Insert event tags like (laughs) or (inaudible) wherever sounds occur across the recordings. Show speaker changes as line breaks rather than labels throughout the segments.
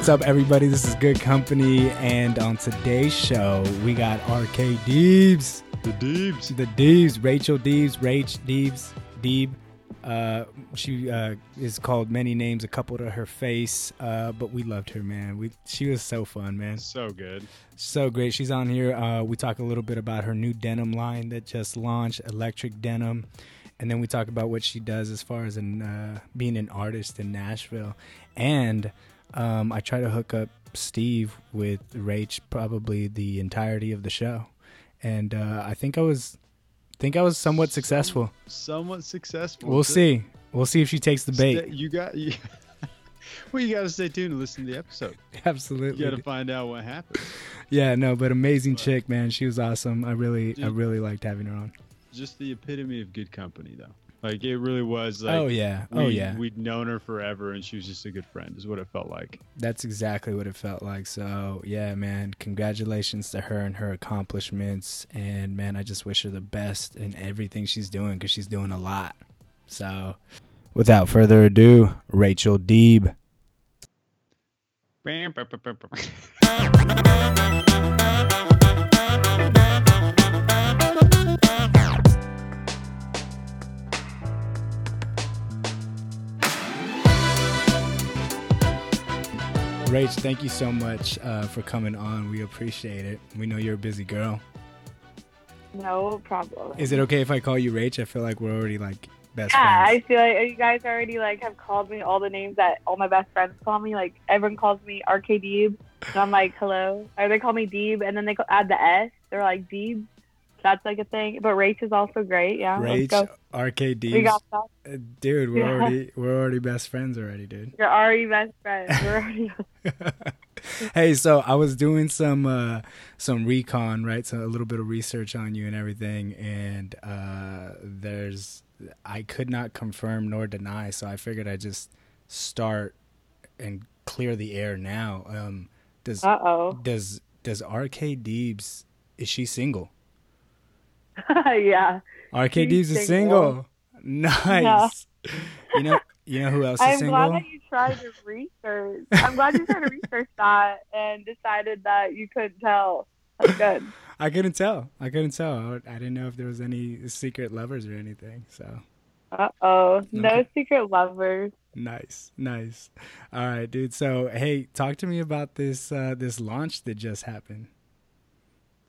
what's up, everybody? This is Good Company, and on today's show, we got RK Deebs.
The Deebs.
The Deebs, Rachel Deebs, Rach Deebs, Deeb. Uh, she uh, is called many names, a couple to her face, uh, but we loved her, man. We she was so fun, man.
So good.
So great. She's on here. Uh, we talk a little bit about her new denim line that just launched, Electric Denim, and then we talk about what she does as far as an, uh, being an artist in Nashville. And um, I try to hook up Steve with Rach probably the entirety of the show, and uh, I think I was think I was somewhat successful.
Somewhat successful.
We'll see. We'll see if she takes the bait.
You got you. (laughs) well, you got to stay tuned and listen to the episode. (laughs)
Absolutely.
You got to find out what happened.
Yeah, no, but amazing chick, man. She was awesome. I really, Dude, I really liked having her on.
Just the epitome of good company, though. Like it really was. Like,
oh yeah.
Oh
we, yeah.
We'd known her forever, and she was just a good friend. Is what it felt like.
That's exactly what it felt like. So yeah, man. Congratulations to her and her accomplishments. And man, I just wish her the best in everything she's doing because she's doing a lot. So, without further ado, Rachel Deeb. (laughs) Rach, thank you so much uh, for coming on. We appreciate it. We know you're a busy girl.
No problem.
Is it okay if I call you Rach? I feel like we're already like best
yeah,
friends.
I feel like you guys already like have called me all the names that all my best friends call me. Like everyone calls me RK Deeb, and I'm like hello. Or they call me Deeb, and then they add the S. They're like Deeb. That's like a thing. But Rach is also great. Yeah.
Rach, RKD. We got that. Uh, dude, we're yeah. already we're already best friends already, dude.
You're already best friends. We're already (laughs)
hey, so I was doing some uh, some recon, right? So a little bit of research on you and everything, and uh, there's I could not confirm nor deny, so I figured I'd just start and clear the air now. Um, does
Uh-oh.
does does RK Deebs is she single? (laughs)
yeah.
RKD's is single. Nice. Yeah. You know, you know who else
I'm
is single?
I'm glad that you tried to research. I'm glad you tried to research that and decided that you couldn't tell. That's good.
I couldn't tell. I couldn't tell. I didn't know if there was any secret lovers or anything. So.
Uh oh, no secret lovers.
Nice, nice. All right, dude. So, hey, talk to me about this uh, this launch that just happened.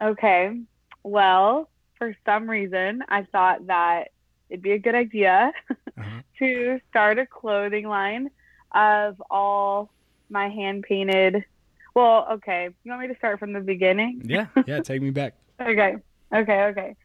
Okay. Well, for some reason, I thought that it'd be a good idea uh-huh. (laughs) to start a clothing line of all my hand painted. Well, okay. You want me to start from the beginning?
Yeah, (laughs) yeah. Take me back.
okay, okay, okay.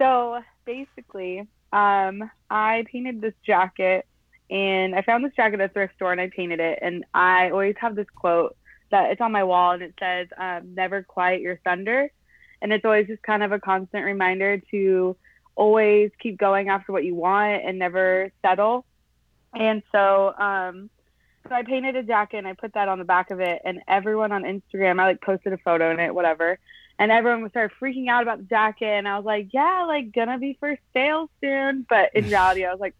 So basically, um, I painted this jacket, and I found this jacket at a thrift store, and I painted it. And I always have this quote that it's on my wall, and it says, um, "Never quiet your thunder." And it's always just kind of a constant reminder to always keep going after what you want and never settle. And so, um, so I painted a jacket and I put that on the back of it, and everyone on Instagram, I like posted a photo in it, whatever, and everyone was started freaking out about the jacket, and I was like, yeah, like gonna be for sale soon, but in (laughs) reality, I was like,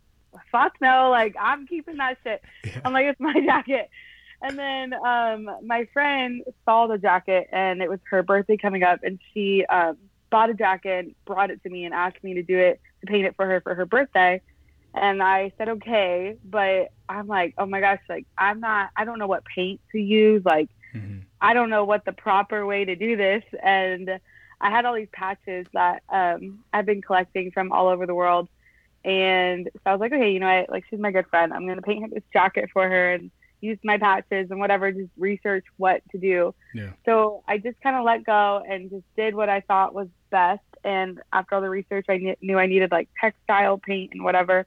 fuck no, like I'm keeping that shit. Yeah. I'm like, it's my (laughs) jacket. And then um, my friend saw the jacket, and it was her birthday coming up, and she um, bought a jacket, brought it to me, and asked me to do it to paint it for her for her birthday. And I said okay, but I'm like, oh my gosh, like I'm not, I don't know what paint to use, like mm-hmm. I don't know what the proper way to do this, and I had all these patches that um, I've been collecting from all over the world. And so I was like, okay, you know what? Like, she's my good friend. I'm going to paint this jacket for her. And use my patches and whatever, just research what to do.
Yeah.
So I just kind of let go and just did what I thought was best. And after all the research, I kn- knew I needed like textile paint and whatever.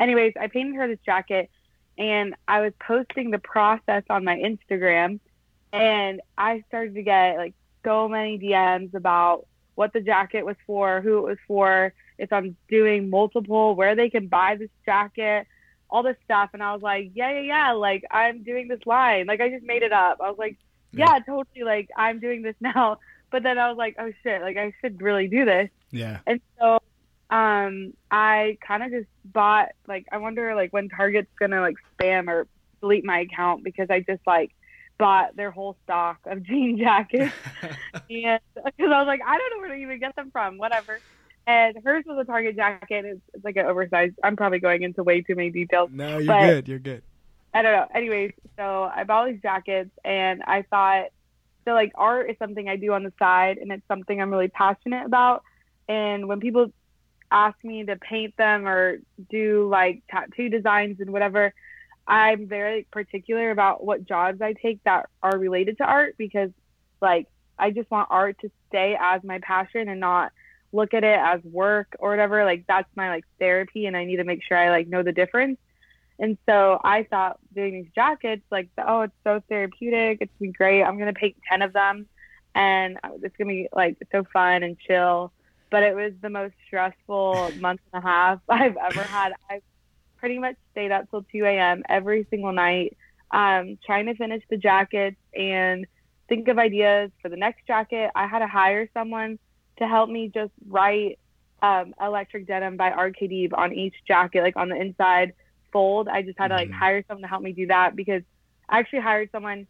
Anyways, I painted her this jacket and I was posting the process on my Instagram and I started to get like so many DMs about what the jacket was for, who it was for, if I'm doing multiple, where they can buy this jacket all this stuff and I was like, yeah, yeah, yeah, like I'm doing this line. Like I just made it up. I was like, yeah, yeah totally like I'm doing this (laughs) now. But then I was like, oh shit, like I should really do this.
Yeah.
And so um I kind of just bought like I wonder like when Target's going to like spam or delete my account because I just like bought their whole stock of jean jackets, (laughs) and (laughs) because I was like, I don't know where to even get them from, whatever. And hers was a Target jacket. It's, it's like an oversized. I'm probably going into way too many details.
no, you're
But-
good. You're good.
I don't know. Anyways, so I bought all these jackets and I thought so like art is something I do on the side and it's something I'm really passionate about. And when people ask me to paint them or do like tattoo designs and whatever, I'm very particular about what jobs I take that are related to art because like I just want art to stay as my passion and not look at it as work or whatever. Like that's my like therapy and I need to make sure I like know the difference. And so I thought doing these jackets, like, oh, it's so therapeutic. It's gonna be great. I'm gonna paint ten of them, and it's gonna be like so fun and chill. But it was the most stressful (laughs) month and a half I've ever had. I pretty much stayed up till 2 a.m. every single night, um, trying to finish the jackets and think of ideas for the next jacket. I had to hire someone to help me just write um, electric denim by RKD on each jacket, like on the inside fold. I just had to like
Mhm.
hire someone to help me do that because I actually hired someone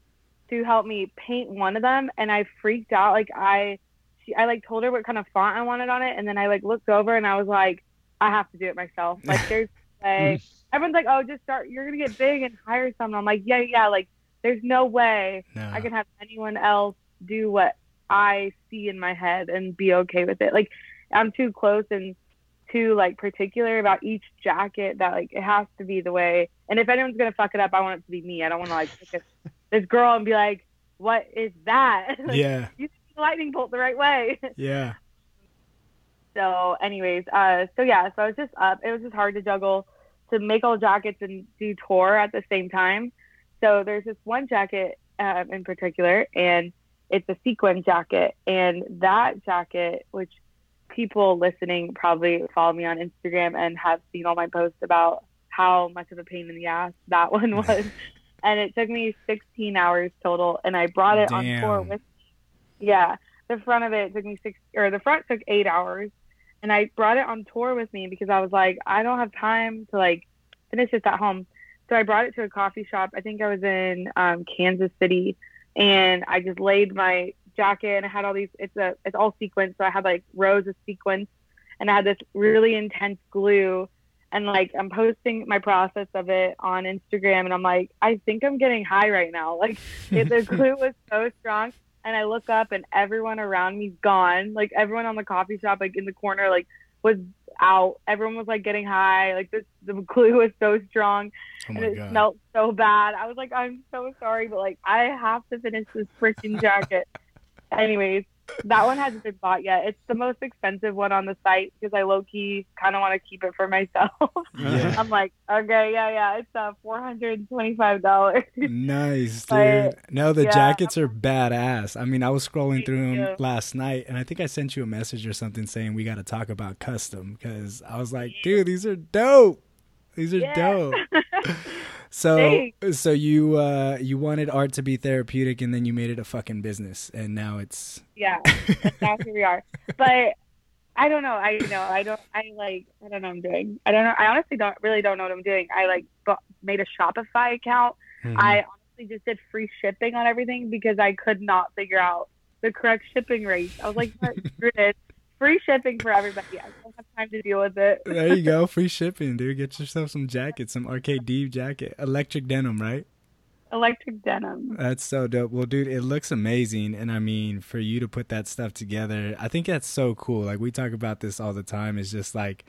to help me paint one of them and I freaked out. Like I she, I like told her what kind of font I wanted on it and then I like looked over and I was like, I have to do it myself. (laughs) Like there's way (laughs) everyone's like, Oh, just start you're gonna get big and hire someone. I'm like, Yeah, yeah, like there's no way
No.
I can have anyone else do what I see in my head and be okay with it. Like I'm too close and too like particular about each jacket that like it has to be the way. And if anyone's gonna fuck it up, I want it to be me. I don't want to like look at (laughs) this girl and be like, "What is that?" (laughs) like,
yeah.
You see the lightning bolt the right way. (laughs)
Yeah.
so, anyways, uh, so yeah, so I was just up. It was just hard to juggle to make all jackets and do tour at the same time. So there's this one jacket um, in particular, and it's a sequin jacket, and that jacket, which people listening probably follow me on Instagram and have seen all my posts about how much of a pain in the ass that (laughs) one was. (laughs) and it took me 16 hours total, and I brought it on tour
Damn.
with yeah, the front of it took me six, or the front took eight hours, and I brought it on tour with me because I was like, I don't have time to like finish this at home. So I brought it to a coffee shop. I think I was in um, Kansas City, and I just laid my jacket and I had all these. It's a it's all sequins, so I had like rows of sequins, and I had this really intense glue. And like I'm posting my process of it on Instagram, and I'm like, I think I'm getting high right now. Like it, the (laughs) glue was so strong and I look up and everyone around me's gone. Like everyone on the coffee shop, like in the corner, like was out. Everyone was like getting high. Like this, the (laughs) glue was so strong
Oh
and it
god.
smelled so bad. I was like, I'm so sorry, but like I have to finish this freaking jacket. (laughs) Anyways, that one hasn't been bought yet. It's the most expensive one on the site because I low key kind of want to keep it for myself.
Yeah. (laughs)
I'm like, okay, yeah, yeah, it's uh four hundred and twenty five dollars.
Nice, dude.
But,
no, the
yeah.
jackets are badass. I mean, I was scrolling through them last night, and I think I sent you a message or something saying we got to talk about custom because I was like, dude, these are dope. These are
Yeah.
dope. (laughs) So,
Thanks.
so you uh, you wanted art to be therapeutic, and then you made it a fucking business, and now it's
yeah, (laughs) now here we are. But I don't know. I know. I don't. I like. I don't know what I'm doing. I don't know. I honestly don't really don't know what I'm doing. I like bu- made a Shopify account.
Mhm.
I honestly just did free shipping on everything because I could not figure out the correct shipping rate. I was like, screw it. Free shipping for everybody. I don't have time to deal with it.
there you go, (laughs) free shipping, dude. Get yourself some jackets, some RK Deeb jacket, electric denim, right?
Electric denim.
That's so dope. Well, dude, it looks amazing. And I mean, for you to put that stuff together, I think that's so cool. Like, we talk about this all the time. It's just like,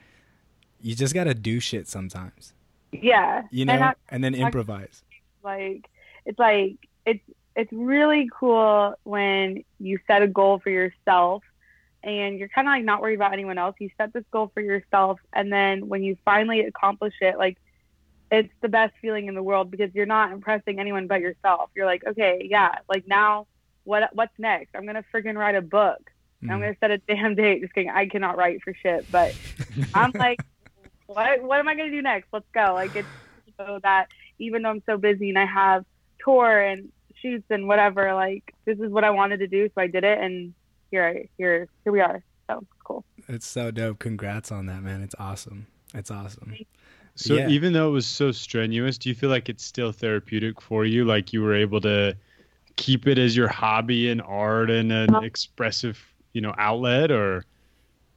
you just got to do shit sometimes,
Yeah.
you know,
And I-
and then improvise.
like it's like it's it's really cool when you set a goal for yourself and you're kind of like not worried about anyone else you set this goal for yourself and then when you finally accomplish it like it's the best feeling in the world because you're not impressing anyone but yourself you're like okay yeah like now what what's next i'm gonna freaking write a book i'm
Mm.
gonna set a damn date just kidding i cannot write for shit but (laughs) I'm like, what what am I gonna do next? Let's go. Like it's so that even though I'm so busy and I have tour and shoots and whatever, like this is what I wanted to do, so I did it, and here here here we are. So cool.
It's so dope. Congrats on that, man. It's awesome. It's awesome.
So
Yeah.
even though it was so strenuous, do you feel like it's still therapeutic for you? Like you were able to keep it as your hobby and art and an expressive, you know, outlet or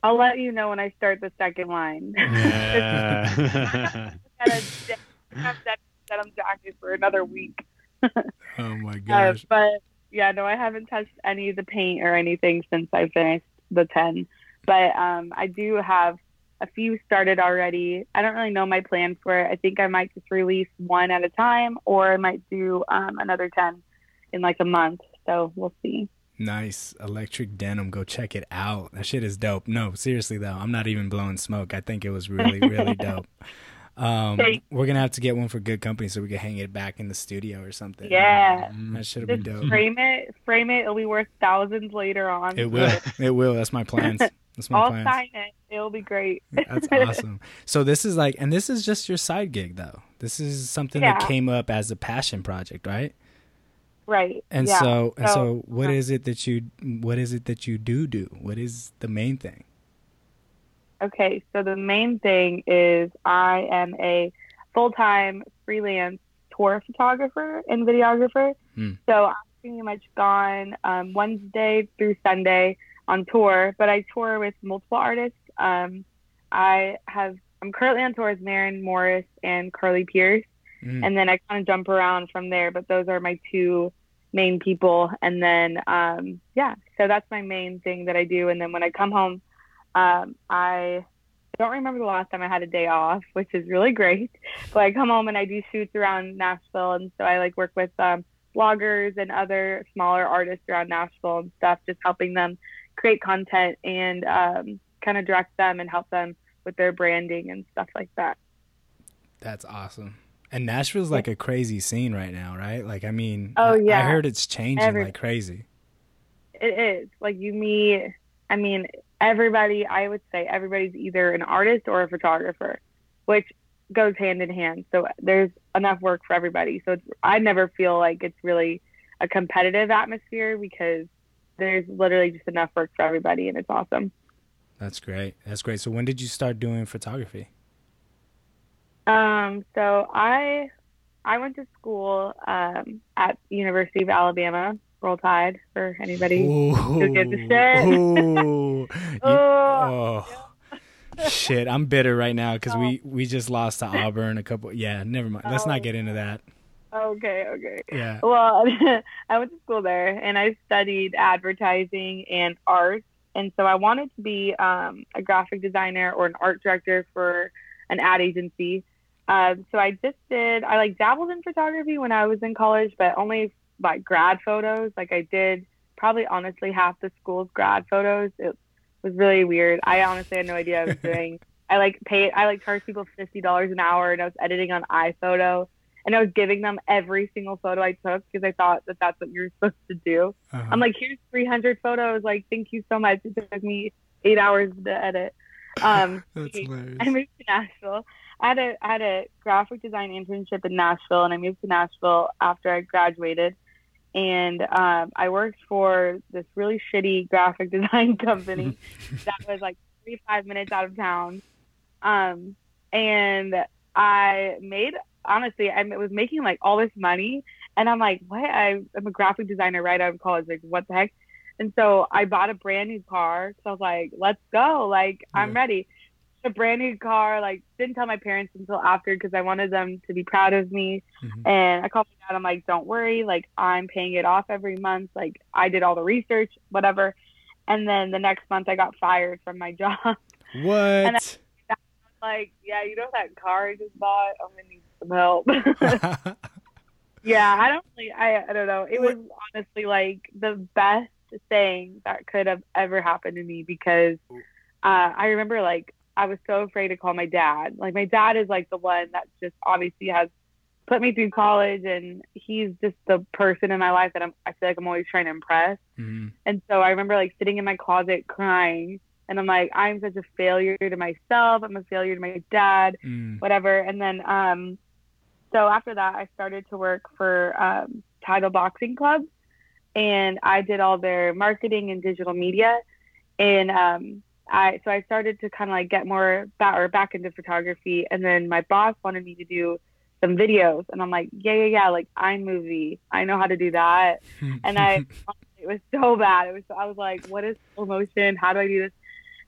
I'll let you know when I start the second line.
yeah. (laughs) (laughs)
have that denim jacket for another week. (laughs)
Oh my
Uh,
gosh.
but yeah, no, I haven't touched any of the paint or anything since I finished the 10. But um, I do have a few started already. I don't really know my plan for it. I think I might just release one at a time or I might do um, another 10 in like a month. So we'll see.
Nice electric denim. Go check it out. That shit is dope. No, seriously though, I'm not even blowing smoke. I think it was really, really (laughs) dope. Um, we're gonna have to get one for good company so we can hang it back in the studio or something.
Yeah.
that should have
been
dope.
frame it, frame it. It'll be worth thousands later on.
It will. (laughs) It will. That's my plans. That's my
I'll
plans.
sign it. It'll be great.
That's (laughs) awesome. So this is like, and this is just your side gig though. This is something that came up as a passion project, right?
right.
And
yeah.
so, and so, what
uh,
is it that you, what is it that you do do? What is the main thing?
Okay, so the main thing is I am a full time freelance tour photographer and videographer.
Hmm.
So I'm pretty much gone um, Wednesday through Sunday on tour, but I tour with multiple artists. Um, I have I'm currently on tour with Maren Morris and Carly Pearce,
Mm.
and then I kind of jump around from there. But those are my two main people, and then um, yeah, so that's my main thing that I do. And then when I come home, um, I don't remember the last time I had a day off, which is really great. But I come home and I do shoots around Nashville, and so I like work with um, bloggers and other smaller artists around Nashville and stuff, just helping them create content and um, kind of direct them and help them with their branding and stuff like that.
That's awesome. And Nashville's like a crazy scene right now, right? Like, I mean,
Oh,
I- I, heard it's changing
Every-
like crazy.
It is like you meet. I mean, everybody. I would say everybody's either an artist or a photographer, which goes hand in hand. So there's enough work for everybody. So it's, I never feel like it's really a competitive atmosphere because there's literally just enough work for everybody, and it's awesome.
That's great. That's great. So when did you start doing photography?
Um, so I I went to school um, at University of Alabama. Roll Tide for anybody.
Ooh,
get the shit.
ooh. (laughs) You-
Oh,
oh. Shit, I'm bitter right now because
Oh.
we we just lost to Auburn a couple. Yeah, never mind. Let's
Oh.
not get into that.
okay, okay.
Yeah.
Well, (laughs) I went to school there and I studied advertising and art. And so I wanted to be um, a graphic designer or an art director for an ad agency. Um, so I just did, I like dabbled in photography when I was in college, but only like grad photos. Like I did probably honestly half the school's grad photos. It was really weird. I honestly had no idea what I was (laughs) doing. I like paid, I like charged people $50 an hour and I was editing on iPhoto and I was giving them every single photo I took because I thought that that's what you're supposed to do.
Uh-huh.
I'm like, here's 300 photos. Like, thank you so much. It took me eight hours to edit. Um, (laughs)
That's hilarious.
I moved to Nashville. I had a I had a graphic design internship in Nashville, and I moved to Nashville after I graduated. And um, I worked for this really shitty graphic (laughs) design company (laughs) that was like 35 minutes out of town. Um, and I made honestly, I was making like all this money, and I'm like, what? I, I'm a graphic designer right out of college. Like, what the heck? And so I bought a brand new car. So I was like, let's go. Like, I'm ready. A brand new car. Like, didn't tell my parents until after because I wanted them to be proud of me.
Mhm.
And I called my dad. I'm like, don't worry. Like, I'm paying it off every month. Like, I did all the research, whatever. And then the next month, I got fired from my (laughs) job.
What? (laughs)
like, yeah, you know that car I just bought? I'm gonna need some help. (laughs) yeah, I don't really, I, I don't know. It was honestly like the best thing that could have ever happened to me because uh, I remember like I was so afraid to call my dad. Like my dad is like the one that just obviously has put me through college and he's just the person in my life that I'm I feel like I'm always trying to impress.
Mhm.
And so I remember like sitting in my closet crying and I'm like, I'm such a failure to myself. I'm a failure to my dad,
Mm.
whatever. And then um so after that I started to work for um Title Boxing Club and I did all their marketing and digital media. And um I so I started to kind of like get more back or back into photography and then my boss wanted me to do some videos. And I'm like, yeah, yeah, yeah, like iMovie. I know how to do that. (laughs) and I, it was so bad. It was, I was like, what is slow motion? How do I do this?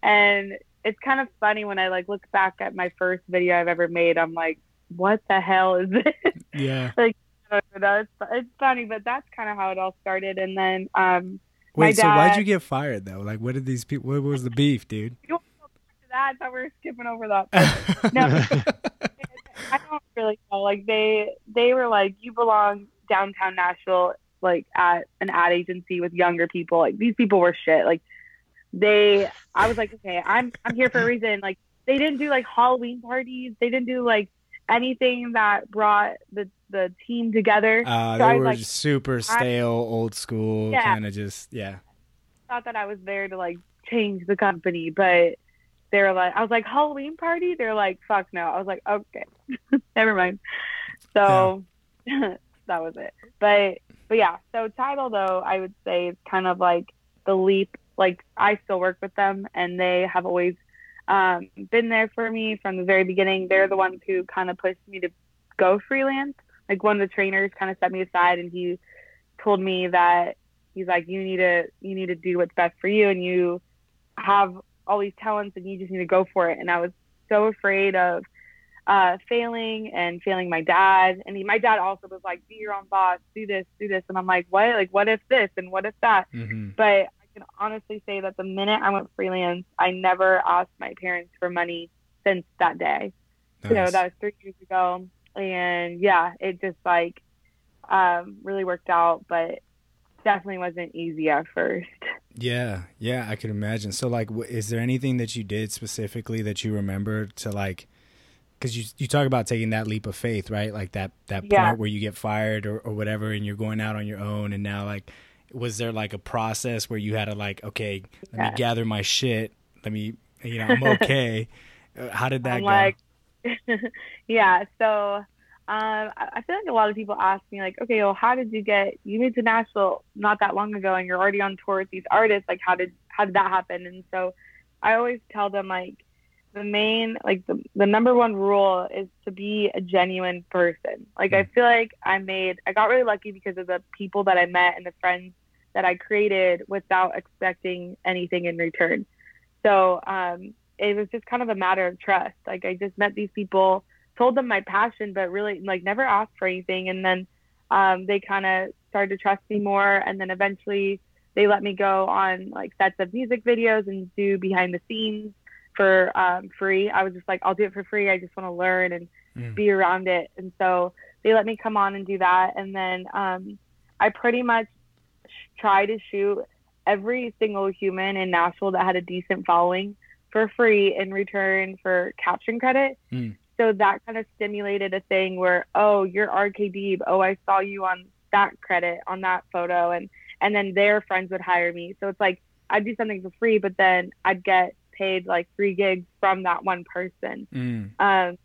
And it's kind of funny when I like look back at my first video I've ever made. I'm like, what the hell is this?
Yeah. (laughs)
like, I don't know. It's, it's funny, but that's kind of how it all started. And then, um,
Wait, so why'd you get fired though? Like, what did these people? What was the beef, dude?
you don't go back to that. We're skipping over that. No. (laughs) (laughs) I don't really know. Like they they were like, you belong downtown Nashville, like at an ad agency with younger people. Like these people were shit. Like they, I was like, okay, I'm I'm here for a reason. Like they didn't do like Halloween parties. They didn't do like anything that brought the the team together.
Uh,
So I
they
was
were
like,
super stale, old school,
Yeah.
kind of just yeah.
thought that I was there to like change the company, but they were like, I was like Halloween party. They're like, fuck no. I was like, okay, (laughs) never mind. So (laughs) that was it. But but yeah. So title though, I would say it's kind of like the leap. Like I still work with them, and they have always um, been there for me from the very beginning. They're the ones who kind of pushed me to go freelance. Like one of the trainers kind of set me aside, and he told me that he's like, you need to you need to do what's best for you, and you have all these talents, and you just need to go for it. And I was so afraid of uh, failing and failing my dad. And he, my dad also was like, be your own boss, do this, do this. And I'm like, what? Like, what if this and what if that?
hmm
But I can honestly say that the minute I went freelance, I never asked my parents for money since that day. So that was three years ago. And yeah, it just like um, really worked out, but definitely wasn't easy at first.
Yeah, yeah, I could imagine. So, like, w- is there anything that you did specifically that you remember to like? Because you you talk about taking that leap of faith, right? Like that that
Yeah.
point where you get fired or, or whatever, and you're going out on your own, and now like, was there like a process where you had to like, okay, let
Yeah.
me gather my shit, let me, you know, I'm okay. (laughs) Uh, How did that
I'm
go?
like, (laughs) yeah. So um, I feel like a lot of people ask me like, okay, well, how did you get? You moved to Nashville not that long ago, and you're already on tour with these artists. Like, how did how did that happen? And so I always tell them like the main like the, the number one rule is to be a genuine person like i feel like i made i got really lucky because of the people that i met and the friends that i created without expecting anything in return so um it was just kind of a matter of trust like i just met these people told them my passion but really like never asked for anything and then um they kind of started to trust me more and then eventually they let me go on like sets of music videos and do behind the scenes for um, free. I was just like, I'll do it for free. I just want to learn and
Mm.
be around it. And so they let me come on and do that. And then um, I pretty much sh- try to shoot every single human in Nashville that had a decent following for free in return for caption credit.
Mm.
So that kind of stimulated a thing where, oh, you're RK Deeb. Oh, I saw you on that credit on that photo, and and then their friends would hire me. So it's like I'd do something for free, but then I'd get paid like three gigs from that one person.
Mm.
Um,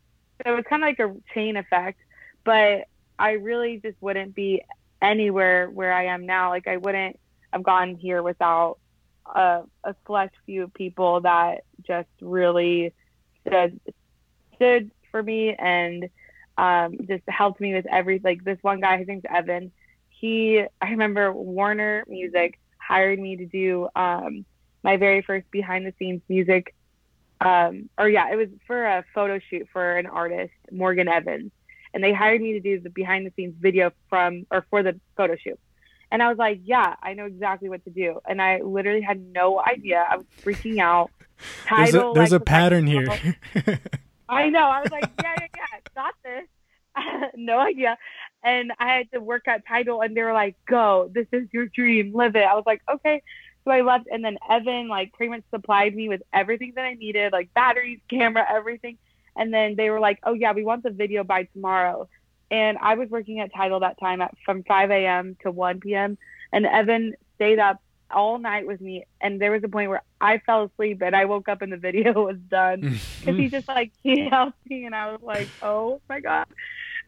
so it's kind of like a chain effect, but I really just wouldn't be anywhere where I am now. Like I wouldn't have gotten here without a, a select few people that just really stood stood for me and um, just helped me with every like this one guy. His name's Evan. He I remember Warner Music hired me to do um, my very first behind the scenes music um, or yeah, it was for a photo shoot for an artist, Morgan Evans, and they hired me to do the behind the scenes video from or for the photo shoot. And I was like, yeah, I know exactly what to do. And I literally had no idea. I was freaking out. (laughs)
There's a,
Title,
there's
like,
a pattern here. (laughs)
I know. I was like, yeah, yeah, yeah, got this. (laughs) no idea. And I had to work at Title, and they were like, go, this is your dream, live it. I was like, okay. So I left, and then Evan, like, pretty much supplied me with everything that I needed, like batteries, camera, everything. And then they were like, oh, yeah, we want the video by tomorrow. And I was working at Title that time at from 5 a.m. to 1 p.m. And Evan stayed up all night with me. And there was a point where I fell asleep, and I woke up and the video (laughs) was done (laughs) because he just like he helped me and I was like, oh my god.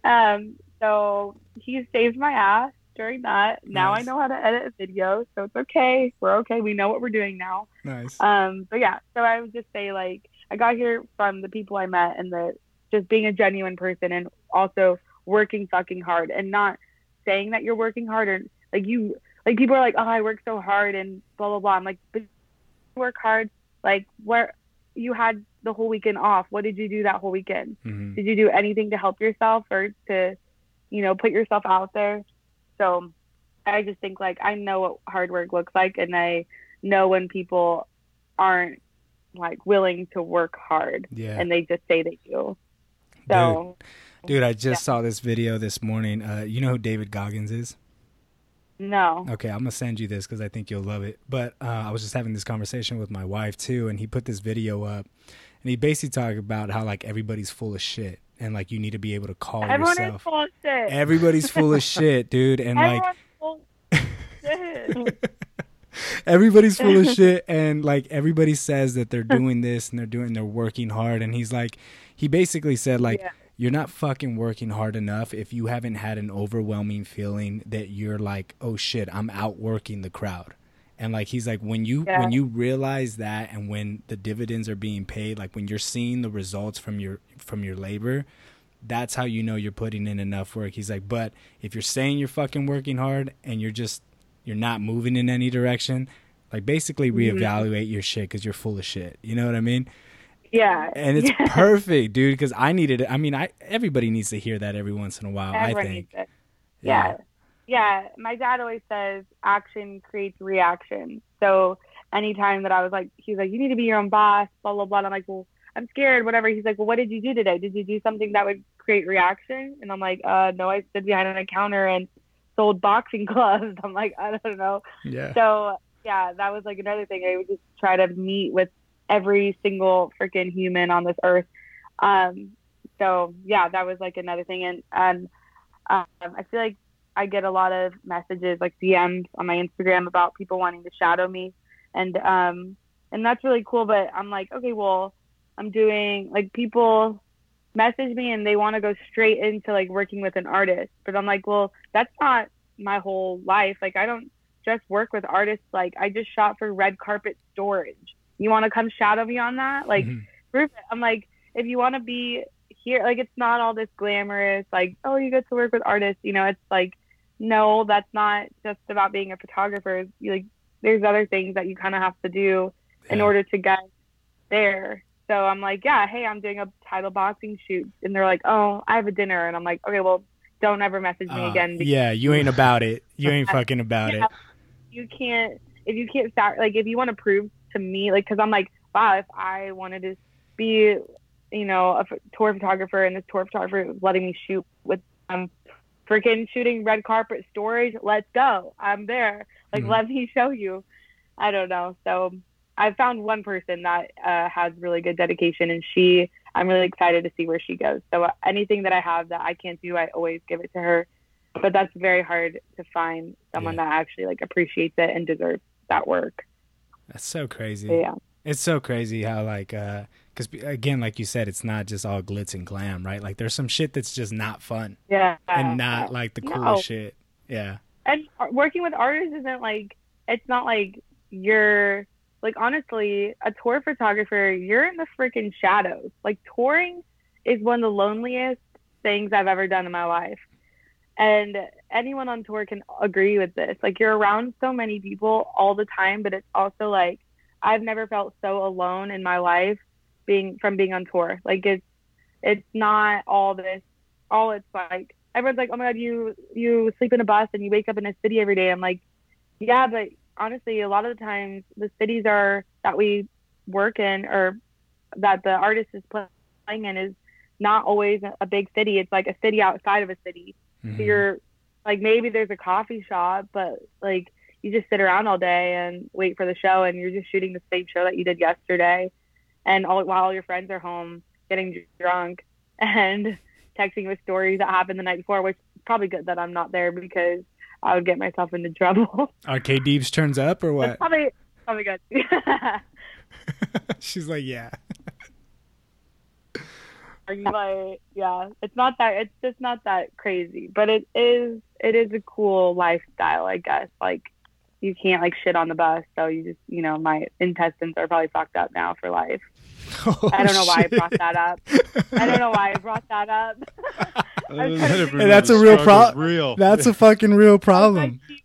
Um, so he saved my ass during that. Now
Nice.
I know how to edit a video, so it's okay. We're okay. We know what we're doing now.
nice.
Um, but yeah, so I would just say like I got here from the people I met and the just being a genuine person and also working fucking hard and not saying that you're working hard or like you like people are like, oh, I work so hard and blah blah blah. I'm like, but you work hard. Like where you had the whole weekend off. What did you do that whole weekend?
Mhm.
Did you do anything to help yourself or to, you know, put yourself out there? So I just think like I know what hard work looks like and I know when people aren't like willing to work hard
Yeah.
and they just say they do. So
Dude, I just
Yeah.
saw this video this morning. Uh, you know who David Goggins is?
no.
Okay, I'm gonna send you this because I think you'll love it. But uh, I was just having this conversation with my wife too, and he put this video up, and he basically talked about how like everybody's full of shit, and like you need to be able to call
Everyone
yourself.
full of shit.
Everybody's full of (laughs) shit, dude, and like
full (laughs)
everybody's full of (laughs) shit and like everybody says that they're doing this and they're doing they're working hard and he's like he basically said like
Yeah.
You're not fucking working hard enough if you haven't had an overwhelming feeling that you're like oh shit i'm outworking the crowd and like he's like when you
Yeah.
when you realize that and when the dividends are being paid like when you're seeing the results from your from your labor that's how you know you're putting in enough work he's like but if you're saying you're fucking working hard and you're just you're not moving in any direction like basically
Mm-hmm.
reevaluate your shit because you're full of shit you know what i mean
yeah.
and it's
Yeah. (laughs)
perfect dude because i needed it i mean i everybody needs to hear that every once in a while i think
it. Yeah. yeah. My dad always says action creates reaction. So anytime that I was like, he's like, you need to be your own boss, blah, blah, blah. And I'm like, well, I'm scared, whatever. He's like, well, what did you do today? Did you do something that would create reaction? And I'm like, uh, no, I stood behind a counter and sold boxing (laughs) gloves. I'm like, I don't know.
yeah
So yeah, that was like another thing. I would just try to meet with every single freaking human on this earth. Um, so yeah, that was like another thing. And and um, I feel like I get a lot of messages like DMs on my Instagram about people wanting to shadow me, and um, and that's really cool. But I'm like, okay, well, I'm doing like people message me and they want to go straight into like working with an artist, but I'm like, well, that's not my whole life. Like I don't just work with artists. Like I just shot for Red Carpet Storage. You want to come shadow me on that? Like
Mhm.
prove it. I'm like, if you want to be here, like it's not all this glamorous. Like oh, you get to work with artists. You know, it's like no, that's not just about being a photographer. You, like there's other things that you kind of have to do in order to get there. So I'm like, yeah, hey, I'm doing a title boxing shoot, and they're like, oh, I have a dinner, and I'm like, okay, well, don't ever message me
Uh,
again. because
yeah you ain't about it you ain't (laughs) fucking about
Yeah.
it
You can't if you can't start like if you want to prove to me like because I'm like, wow, if I wanted to be, you know, a tour photographer, and this tour photographer was letting me shoot with um freaking shooting red carpet storage, let's go. I'm there. Like,
Mhm.
let me show you. I don't know. So I found one person that uh, has really good dedication, and she, I'm really excited to see where she goes. So uh, anything that I have that I can't do, I always give it to her. But that's very hard to find someone
Yeah.
that actually like appreciates it and deserves that work.
That's so crazy
yeah.
It's so crazy how like uh cuz again like you said it's not just all glitz and glam, right? Like there's some shit that's just not fun
Yeah.
and not like the
No.
coolest shit. Yeah.
and working with artists isn't like it's not like you're like honestly a tour photographer you're in the freaking shadows like touring is one of the loneliest things i've ever done in my life and anyone on tour can agree with this like you're around so many people all the time but it's also like i've never felt so alone in my life being from being on tour like it's it's not all this all it's like everyone's like, oh my god, you you sleep in a bus and you wake up in a city every day. I'm like, yeah, but honestly, a lot of the times the cities are that we work in or that the artist is playing in is not always a big city. It's like a city outside of a city.
Mhm.
So you're like maybe there's a coffee shop, but like you just sit around all day and wait for the show, and you're just shooting the same show that you did yesterday, and all while all your friends are home getting drunk and (laughs) texting with stories that happened the night before, which is probably good that I'm not there because I would get myself into trouble. (laughs)
RK Deebs turns up or
That's
what?
probably probably good. (laughs)
She's like, "Yeah."
Are you like, yeah, it's not that, it's just not that crazy, but it is, it is a cool lifestyle, I guess. Like, you can't like shit on the bus. So you just, you know, my intestines are probably fucked up now for life. (laughs)
Oh,
I don't know why I brought that up. I don't know why I brought that up. (laughs) I was trying to
Everybody,
that's a real problem.
Real.
That's a fucking real problem.
Let's keep,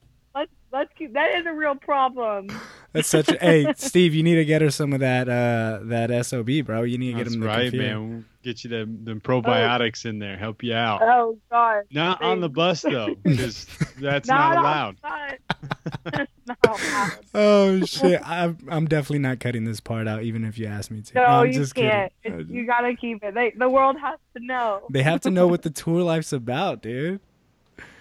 let's, let's keep, that is a real problem.
That's such a hey, (laughs) Steve. You need to get her some of that uh that sob, bro. You need to get
That's
him the
right,
computer.
man. We'll get you them, them probiotics in there, help you out.
Oh, God.
Not on the bus though, because that's
Not
not allowed. (laughs)
not allowed.
Oh shit! I'm I'm definitely not cutting this part out, even if you ask me to.
No,
I'm
you
just
can't.
kidding. Just-
you gotta keep it. They, the world has to know.
They have to know what the tour life's about, dude.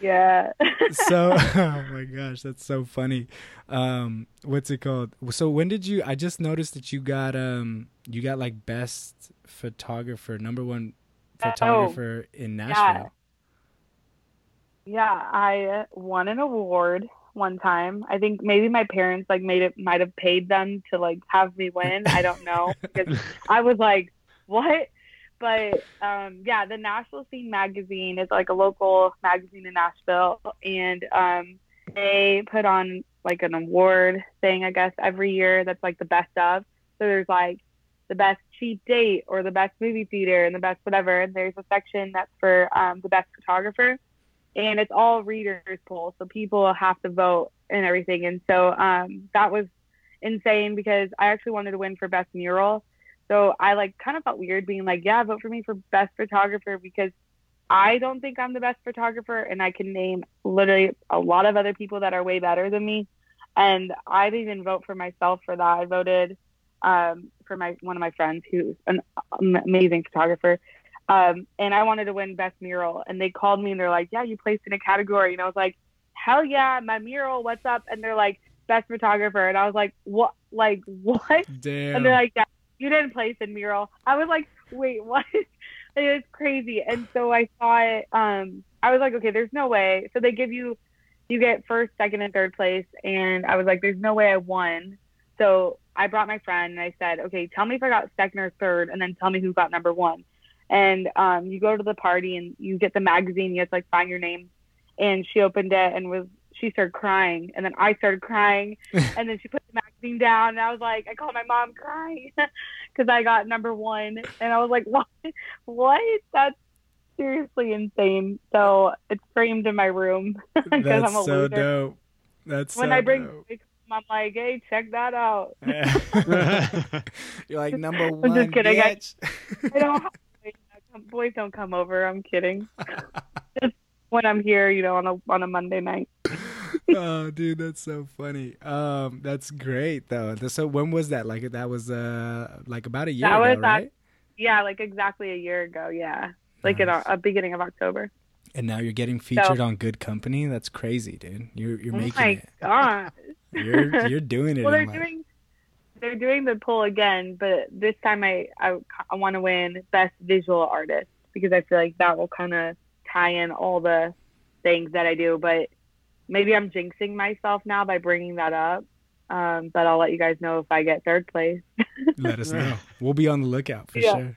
Yeah.
So, (laughs) (laughs) oh my gosh, that's so funny. Um, what's it called? So when did you? I just noticed that you got um, you got like best photographer, number one photographer in Nashville.
yeah, I won an award one time. I think maybe my parents like made it might have paid them to like have me win. I don't know (laughs) because I was like, what? But um, yeah, the Nashville Scene magazine is like a local magazine in Nashville, and um, they put on like an award thing, I guess, every year that's like the best of. So there's like the best cheap date or the best movie theater and the best whatever. And there's a section that's for um, the best photographer, and it's all readers poll, so people have to vote and everything. And so um, that was insane because I actually wanted to win for best mural. So I like kind of felt weird being like, yeah, vote for me for best photographer because I don't think I'm the best photographer and I can name literally a lot of other people that are way better than me. And I didn't even vote for myself for that. I voted um, for my one of my friends who's an amazing photographer. Um, and I wanted to win best mural and they called me and they're like, yeah, you placed in a category. And I was like, hell yeah, my mural, what's up? And they're like, best photographer. And I was like, what? Like, what?
Damn.
And they're like, yeah, you didn't place in mural. I was like, wait, what? (laughs) it was crazy. And so I thought, um, I was like, okay, there's no way. So they give you, you get first, second, and third place. And I was like, there's no way I won. So I brought my friend and I said, okay, tell me if I got second or third, and then tell me who got number one. And um, you go to the party and you get the magazine. You have to like find your name. And she opened it and was she started crying, and then I started crying, (laughs) and then she put the magazine down, and I was like, I called my mom crying (laughs) because I got number one, and I was like, (laughs) what? What? That's seriously insane. So it's framed in my room (laughs) because
That's
I'm a
so
loser.
dope. That's
When
so
I bring
dope.
boys I'm like, hey, check that out.
You're like number one.
I'm just kidding. I-
bitch.
I don't have boys boys don't come over. I'm kidding. Just when I'm here, you know, on a on a Monday night.
Oh, dude, that's so funny. Um, that's great though. So when was that? Like that was uh like about a year
That
ago,
was, uh,
right?
Yeah, like exactly a year ago. Yeah, like in
Nice.
a, a beginning of October.
And now you're getting featured on Good Company. That's crazy, dude. You're you're
oh
making
my
it.
god. (laughs)
You're you're doing it.
well, they're
life.
doing they're doing the poll again, but this time I I, I want to win best visual artist because I feel like that will kind of tie in all the things that I do. But maybe I'm jinxing myself now by bringing that up. Um, but I'll let you guys know if I get third place. (laughs)
Let us know. (laughs) We'll be on the lookout for
Yeah.
sure.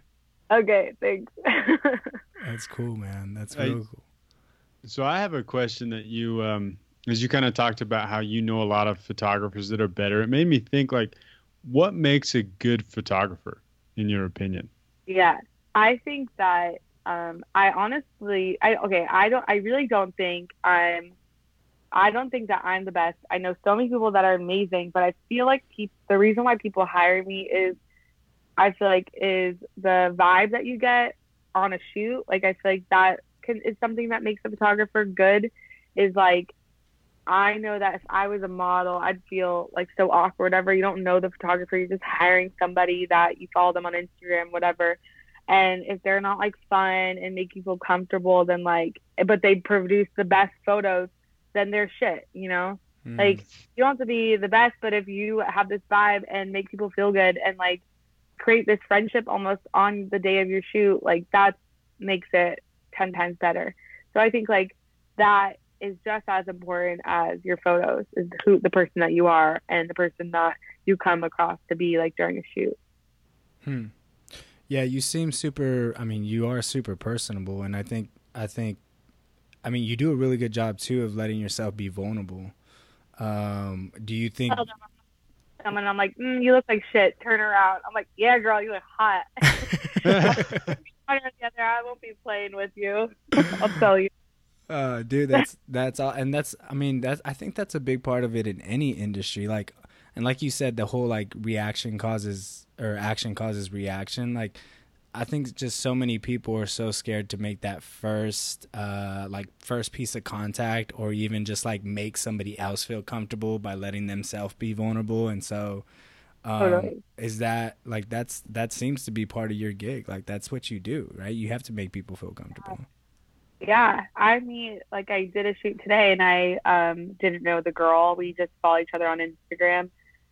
okay, thanks. (laughs)
That's cool, man. That's
Hey,
real cool.
So I have a question that you, um, as you kind of talked about how you know a lot of photographers that are better. It made me think like, what makes a good photographer, in your opinion?
Yeah, I think that um, I honestly, I okay, I don't, I really don't think I'm, I don't think that I'm the best. I know so many people that are amazing, but I feel like peop the reason why people hire me is, I feel like is the vibe that you get on a shoot. Like I feel like that can, is something that makes a photographer good. Is like I know that if I was a model, I'd feel like so awkward. Whatever. You don't know the photographer. You're just hiring somebody that you follow them on Instagram, whatever. And if they're not like fun and make you feel comfortable, then like, but they produce the best photos, then they're shit. You know,
Mm.
like you don't have to be the best, but if you have this vibe and make people feel good and like create this friendship almost on the day of your shoot, like that makes it ten times better. So I think like that is just as important as your photos is who the person that you are and the person that you come across to be like during a shoot.
Hmm. Yeah, you seem super. I mean, you are super personable, and I think I think, I mean, you do a really good job too of letting yourself be vulnerable. Um, do you think?
Tell them I'm- And I'm like, mm, you look like shit. Turn around. I'm like, yeah, girl, you look hot. (laughs) One or the other, I won't be playing with you. I'll tell you.
Uh, dude, that's that's all, and that's I mean that's I think that's a big part of it in any industry. Like, and like you said, the whole like reaction causes or action causes reaction. Like, I think just so many people are so scared to make that first uh like first piece of contact, or even just like make somebody else feel comfortable by letting themselves be vulnerable. And so, um,
Totally.
is that like that's that seems to be part of your gig? Like that's what you do, right? You have to make people feel comfortable.
Yeah, I mean, like I did a shoot today, and I um, didn't know the girl. We just follow each other on Instagram,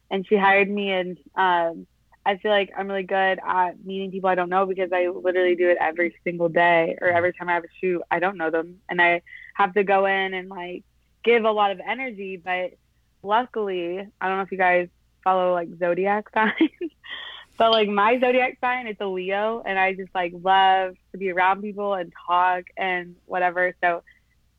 and she hired me. And um, I feel like I'm really good at meeting people I don't know because I literally do it every single day, or every time I have a shoot, I don't know them, and I have to go in and like give a lot of energy. But luckily, I don't know if you guys follow like zodiac (laughs) signs. But like my zodiac sign, it's a Leo, and I just like love to be around people and talk and whatever. So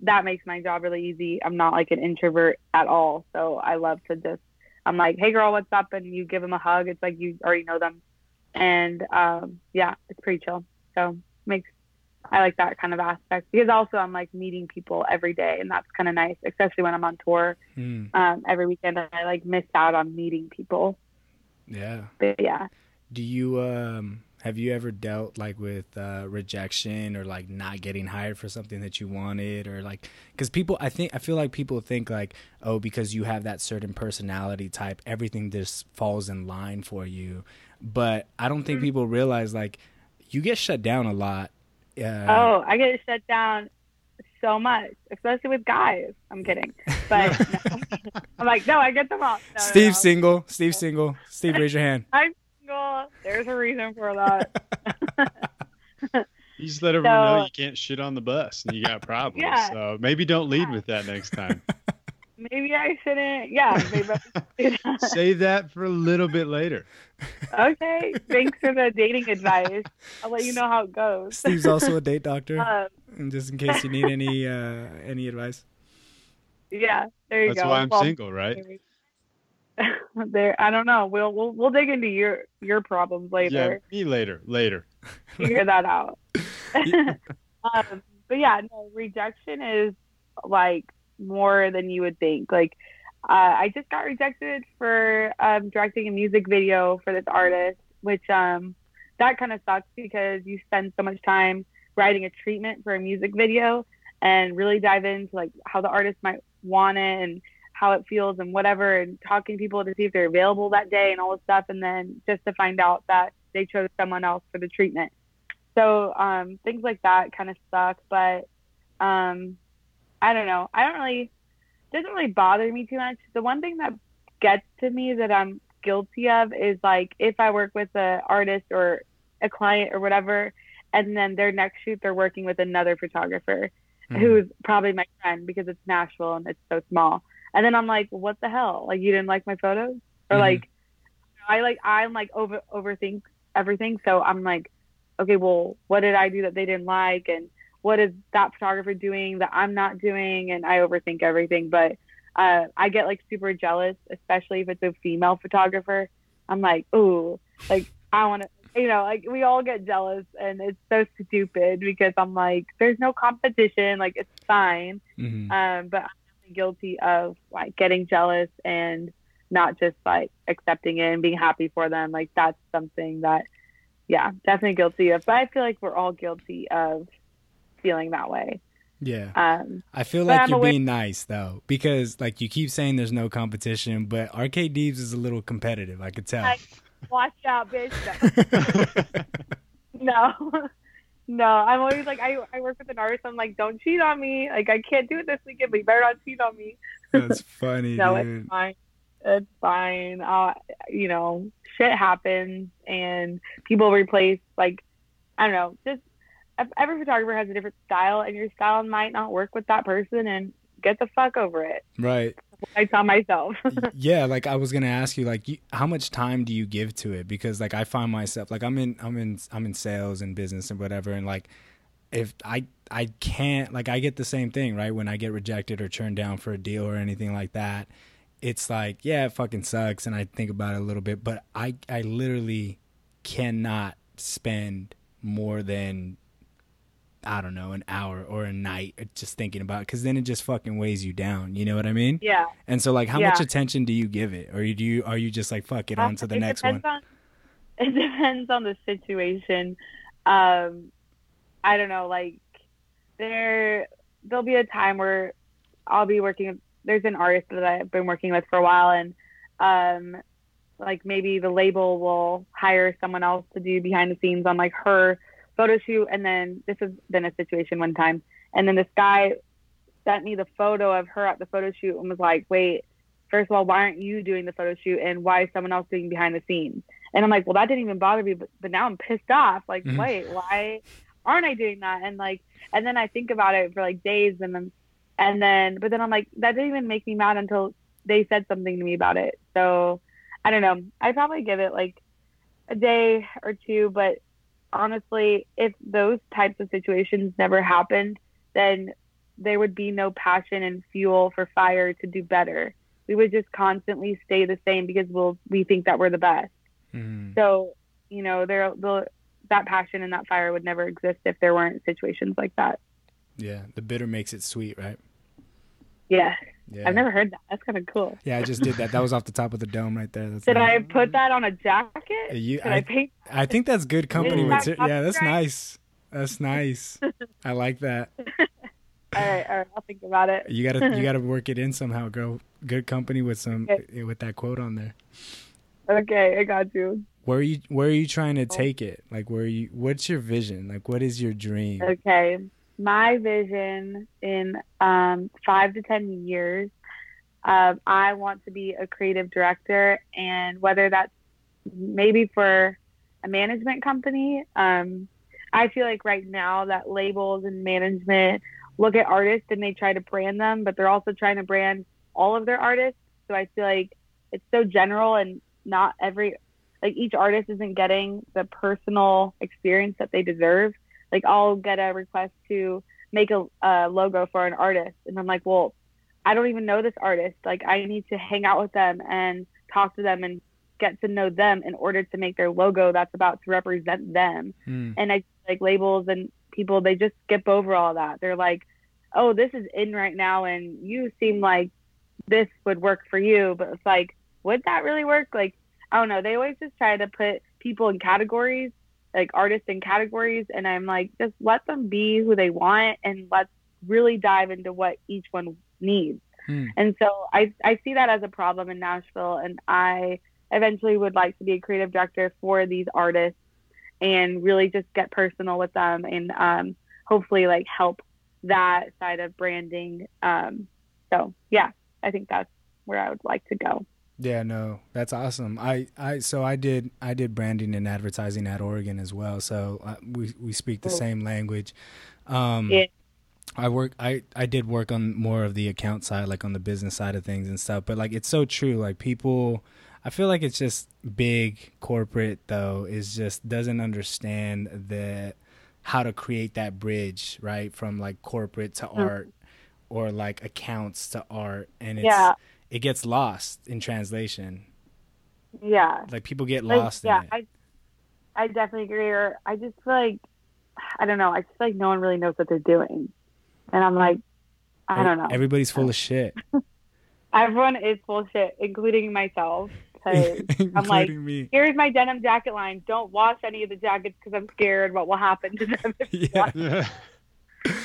that makes my job really easy. I'm not like an introvert at all, so I love to just. I'm like, hey girl, what's up? And you give them a hug. It's like you already know them, and um, yeah, it's pretty chill. So makes I like that kind of aspect because also I'm like meeting people every day, and that's kind of nice, especially when I'm on tour.
Hmm.
Um, every weekend, I like miss out on meeting people.
Yeah.
But yeah,
Do you um have you ever dealt like with uh rejection or like not getting hired for something that you wanted or like cuz people I think I feel like people think like oh because you have that certain personality type everything just falls in line for you. But I don't think people realize like you get shut down a lot. Uh,
Oh, I get shut down so much, especially with guys. I'm kidding, but (laughs) no. I'm like, no, I get them all. No,
Steve
no.
single, Steve single. Steve raise your hand.
I'm single. There's a reason for that. (laughs)
You just let everyone know you can't shit on the bus and you got problems.
Yeah.
So maybe don't lead with that next time. (laughs)
Maybe I shouldn't. Yeah, maybe. I should (laughs) that.
Save that for a little bit later.
okay. Thanks for the dating advice. I'll let you know how it goes.
Steve's also a date doctor,
Um,
and just in case you need any uh any advice.
yeah, there you
That's
go.
That's why I'm
Well,
single, right? (laughs)
There, I don't know. We'll we'll we'll dig into your your problems later.
Yeah, me later. Later. (laughs) (laughs)
figure that out. um, but yeah, no, rejection is like more than you would think. Like, uh, I just got rejected for um, directing a music video for this artist, which um, that kind of sucks because you spend so much time writing a treatment for a music video and really dive into like how the artist might want it and how it feels and whatever and talking to people to see if they're available that day and all this stuff and then just to find out that they chose someone else for the treatment so um, things like that kind of suck but um, i don't know i don't really doesn't really bother me too much the one thing that gets to me that i'm guilty of is like if i work with an artist or a client or whatever and then their next shoot they're working with another photographer
Mhm.
who's probably my friend because it's Nashville and it's so small. And then I'm like, what the hell? Like you didn't like my photos? Or
Mhm.
like I like I'm like over overthink everything. So I'm like, okay, well, what did I do that they didn't like and what is that photographer doing that I'm not doing? And I overthink everything. But uh, I get like super jealous, especially if it's a female photographer. I'm like, ooh, like I want to, you know, like we all get jealous, and it's so stupid because I'm like, there's no competition, like it's fine.
Mhm.
Um, but I'm guilty of like getting jealous and not just like accepting it and being happy for them. Like that's something that, yeah, definitely guilty of. But I feel like we're all guilty of feeling that way.
Yeah.
Um,
I feel like
I'm
you're
aware-
being nice though, because like you keep saying there's no competition, but RK Deebs is a little competitive. I could tell.
I- watch out, bitch. (laughs) No. (laughs) no. I'm always like I, I work with an artist. I'm like, don't cheat on me. Like I can't do it this weekend, but you better not cheat on me.
That's (laughs) funny,
no,
dude.
it's fine. It's fine. Uh, you know, shit happens, and people replace like I don't know. Just every photographer has a different style, and your style might not work with that person, and get the fuck over it.
Right.
I tell myself. (laughs)
yeah, like I was gonna ask you, like, you, how much time do you give to it? Because like I find myself, like I'm in, I'm in, I'm in sales and business and whatever, and like if I, I can't, like I get the same thing, right? When I get rejected or turned down for a deal or anything like that, it's like yeah, it fucking sucks, and I think about it a little bit, but I I literally cannot spend more than I don't know, an hour or a night just thinking about because then it just fucking weighs you down. You know what I mean?
Yeah.
And so, like, how
Yeah.
much attention do you give it, or do you are you just like fuck it on to the next one?
On, (laughs) it depends on the situation. Um, I don't know. Like there, there'll be a time where I'll be working. There's an artist that I've been working with for a while, and um, like maybe the label will hire someone else to do behind the scenes on like her photo shoot, and then this has been a situation one time, and then this guy sent me the photo of her at the photo shoot and was like, wait first of all, why aren't you doing the photo shoot and why is someone else doing behind the scenes? And I'm like, well, that didn't even bother me, but, but now I'm pissed off. Like,
Mhm.
wait, why aren't I doing that? And like, and then I think about it for like days and then, and then, but then I'm like, that didn't even make me mad until they said something to me about it. So I don't know. I'd probably give it like a day or two, but honestly, if those types of situations never happened, then there would be no passion and fuel for fire to do better we would just constantly stay the same because we'll we think that we're the best.
Mhm.
So you know, there the that passion and that fire would never exist if there weren't situations like that.
Yeah, the bitter makes it sweet, right?
Yeah,
Yeah.
I've never heard that. That's kind of cool.
Yeah, I just did that. That was off the top of the dome right there. That's
Did
nice.
I put that on a jacket?
Uh, you,
Did I,
I,
paint?
I think that's good company.
That
it. Yeah, that's nice. That's nice. (laughs) I like that.
All right, all right. I'll think about it.
You gotta you gotta (laughs) work it in somehow, girl. Good company with some
Okay.
Eh, with that quote on there.
Okay, I got you.
Where are you where are you trying
Oh.
to take it? Like where are you what's your vision? Like what is your dream?
Okay, my vision in um, five to ten years, um, I want to be a creative director, and whether that's maybe for a management company. Um, I feel like right now that labels and management look at artists and they try to brand them, but they're also trying to brand all of their artists. So I feel like it's so general and not every like each artist isn't getting the personal experience that they deserve. Like I'll get a request to make a, a logo for an artist, and I'm like, well, I don't even know this artist. Like I need to hang out with them and talk to them and get to know them in order to make their logo that's about to represent them.
Hmm.
And I like labels and people they just skip over all that. They're like, "Oh, this is in right now and you seem like this would work for you." But it's like, would that really work? Like, I don't know. They always just try to put people in categories, like artists in categories, and I'm like, just let them be who they want and let's really dive into what each one needs.
Hmm.
And so I I see that as a problem in Nashville and I eventually would like to be a creative director for these artists and really just get personal with them and um, hopefully like help that side of branding. Um, so yeah, I think that's where I would like to go.
Yeah, no, that's awesome. I, I, so I did, I did branding and advertising at Oregon as well. So uh, we we speak the
Cool.
same language. Um,
Yeah.
I work, I, I did work on more of the account side, like on the business side of things and stuff. But like, it's so true. Like people, I feel like it's just big corporate though is just doesn't understand the how to create that bridge right from like corporate to art or like accounts to art, and it's
Yeah.
It gets lost in translation.
Yeah.
Like people get
Like,
lost
yeah. I I definitely agree. Or I just feel like I don't know. I just feel like no one really knows what they're doing, and I'm like, I don't know.
Everybody's full of (laughs) shit,
Everyone is bullshit, including myself. 'cause (laughs)
including
I'm like,
me.
here's my denim jacket line. Don't wash any of the jackets because I'm scared what will happen to them. (laughs)
Yeah,
Yeah.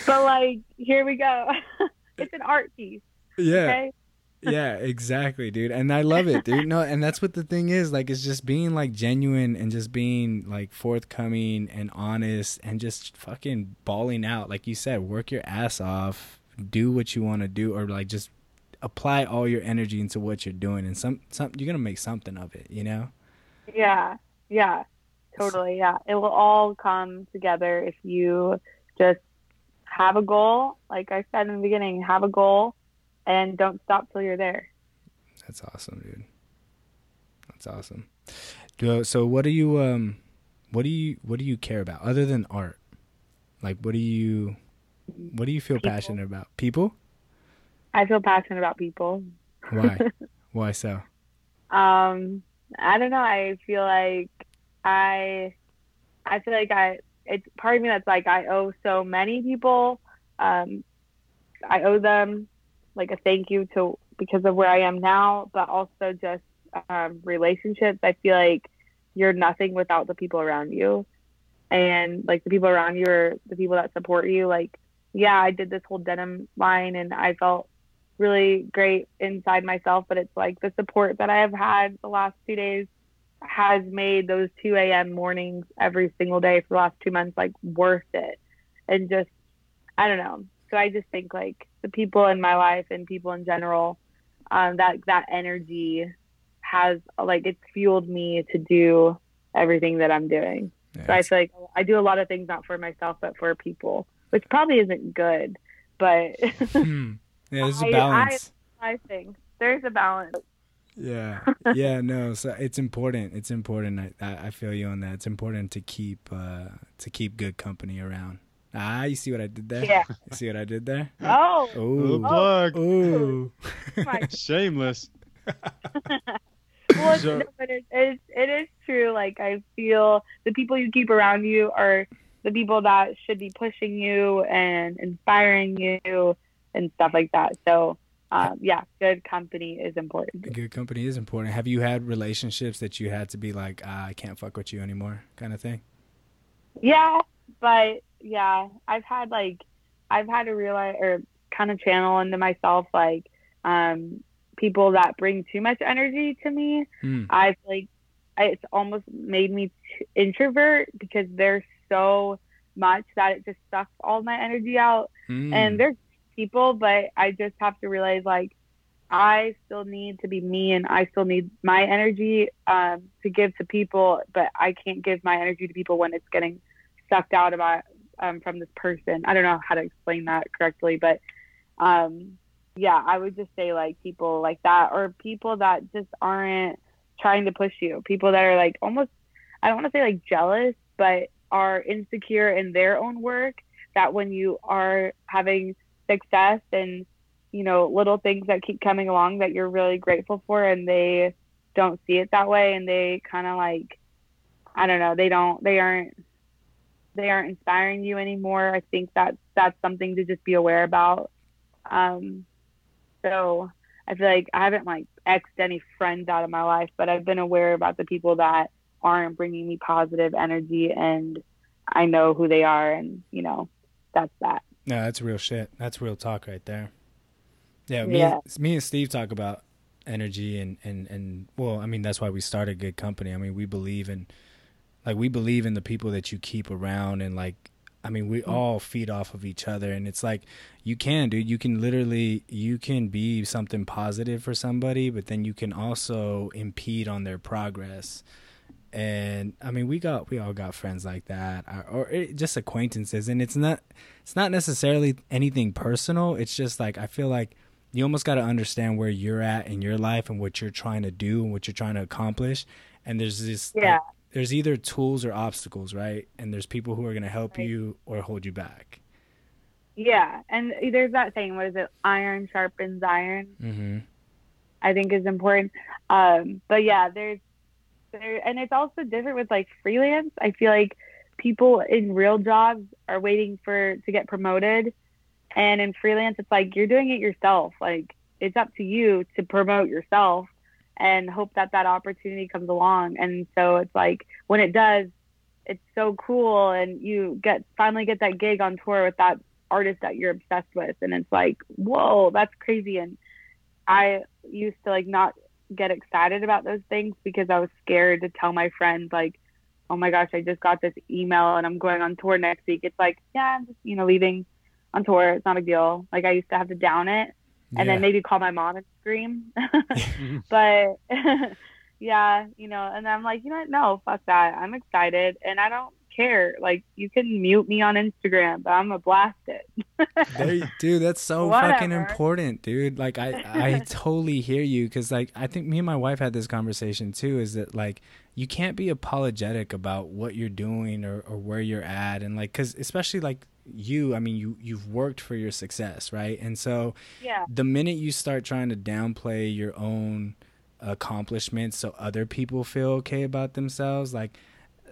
but like, here we go. it's an art piece.
yeah,
Okay.
Yeah, exactly, dude. And I love it, dude. No, and that's what the thing is. Like, it's just being like genuine and just being like forthcoming and honest and just fucking bawling out. Like you said, work your ass off, do what you want to do, or like just apply all your energy into what you're doing, and some some you're gonna make something of it. You know.
Yeah. Yeah. Totally. Yeah. It will all come together if you just have a goal. Like I said in the beginning, have a goal and don't stop till you're there.
That's awesome, dude. That's awesome. So what do you um what do you what do you care about other than art? Like what do you what do you feel
People.
passionate about? People?
I feel passionate about people.
Why? (laughs) Why so?
Um, I don't know. I feel like I, I feel like I. It's part of me that's like I owe so many people. Um, I owe them like a thank you to because of where I am now, but also just um, relationships. I feel like you're nothing without the people around you, and like the people around you are the people that support you. Like, yeah, I did this whole denim line, and I felt really great inside myself, but it's like the support that I have had the last two days has made those 2 a.m. mornings every single day for the last two months like worth it. And just, I don't know. So I just think like the people in my life and people in general, um, that that energy has like it's fueled me to do everything that I'm doing. Yeah, so I feel like I do a lot of things not for myself but for people, which probably isn't good. But
hmm. (laughs) yeah, there's a balance.
I, I think there's a balance.
Yeah, (laughs) yeah, no. So it's important. It's important. I, I feel you on that. It's important to keep uh, to keep good company around. Ah, you see what I did there?
Yeah.
You see what I did there?
Oh.
Ooh. plug.
Ooh. (laughs)
Shameless. (laughs)
well, so, no, but it, it, it is true. Like, I feel the people you keep around you are the people that should be pushing you and inspiring you and stuff like that. So, um, yeah, good company is important.
Good company is important. Have you had relationships that you had to be like, ah, I can't fuck with you anymore, kind of thing?
Yeah, but yeah, I've had like, I've had to realize or kind of channel into myself like, um, people that bring too much energy to me. Mm. I've like, it's almost made me t- introvert because they're so much that it just sucks all my energy out. Mm. And there's people, but I just have to realize like I still need to be me and I still need my energy um, to give to people, but I can't give my energy to people when it's getting sucked out about um, from this person. I don't know how to explain that correctly, but um, yeah, I would just say like people like that or people that just aren't trying to push you. People that are like almost I don't want to say like jealous, but are insecure in their own work that when you are having success and you know little things that keep coming along that you're really grateful for and they don't see it that way and they kind of like i don't know they don't they aren't they aren't inspiring you anymore i think that that's something to just be aware about um so i feel like i haven't like xed any friends out of my life but i've been aware about the people that aren't bringing me positive energy and i know who they are and you know that's that
no, that's real shit. That's real talk right there. Yeah, me, yeah. me and Steve talk about energy and, and, and well, I mean that's why we started Good Company. I mean we believe in like we believe in the people that you keep around and like I mean we mm-hmm. all feed off of each other. And it's like you can dude. You can literally you can be something positive for somebody but then you can also impede on their progress. And I mean we got we all got friends like that or, or it, just acquaintances. And it's not it's not necessarily anything personal. It's just like I feel like you almost got to understand where you're at in your life and what you're trying to do and what you're trying to accomplish. And there's this
yeah.
like, there's either tools or obstacles right and there's people who are going to help right. you or hold you back
yeah and there's that saying what is it iron sharpens iron
mm-hmm.
I think is important um but yeah there's there, and it's also different with like freelance. I feel like people in real jobs are waiting for to get promoted, and in freelance, it's like you're doing it yourself. Like it's up to you to promote yourself and hope that that opportunity comes along. And so it's like when it does, it's so cool, and you get finally get that gig on tour with that artist that you're obsessed with, and it's like whoa, that's crazy. And I used to like not get excited about those things because I was scared to tell my friends like, oh my gosh, I just got this email and I'm going on tour next week. It's like, yeah, I'm just, you know, leaving on tour. It's not a deal. Like I used to have to down it and yeah. then maybe call my mom and scream. (laughs) (laughs) but (laughs) yeah, you know, and I'm like, you know what? No, fuck that. I'm excited and I don't care. Like you can mute me on Instagram, but I'm gonna blast it.
there, dude, that's so fucking important, dude. Like I, I totally hear you because like I think me and my wife had this conversation too. Is that like you can't be apologetic about what you're doing or, or where you're at, and like because especially like you i mean you you've worked for your success right and so
yeah
the minute you start trying to downplay your own accomplishments so other people feel okay about themselves like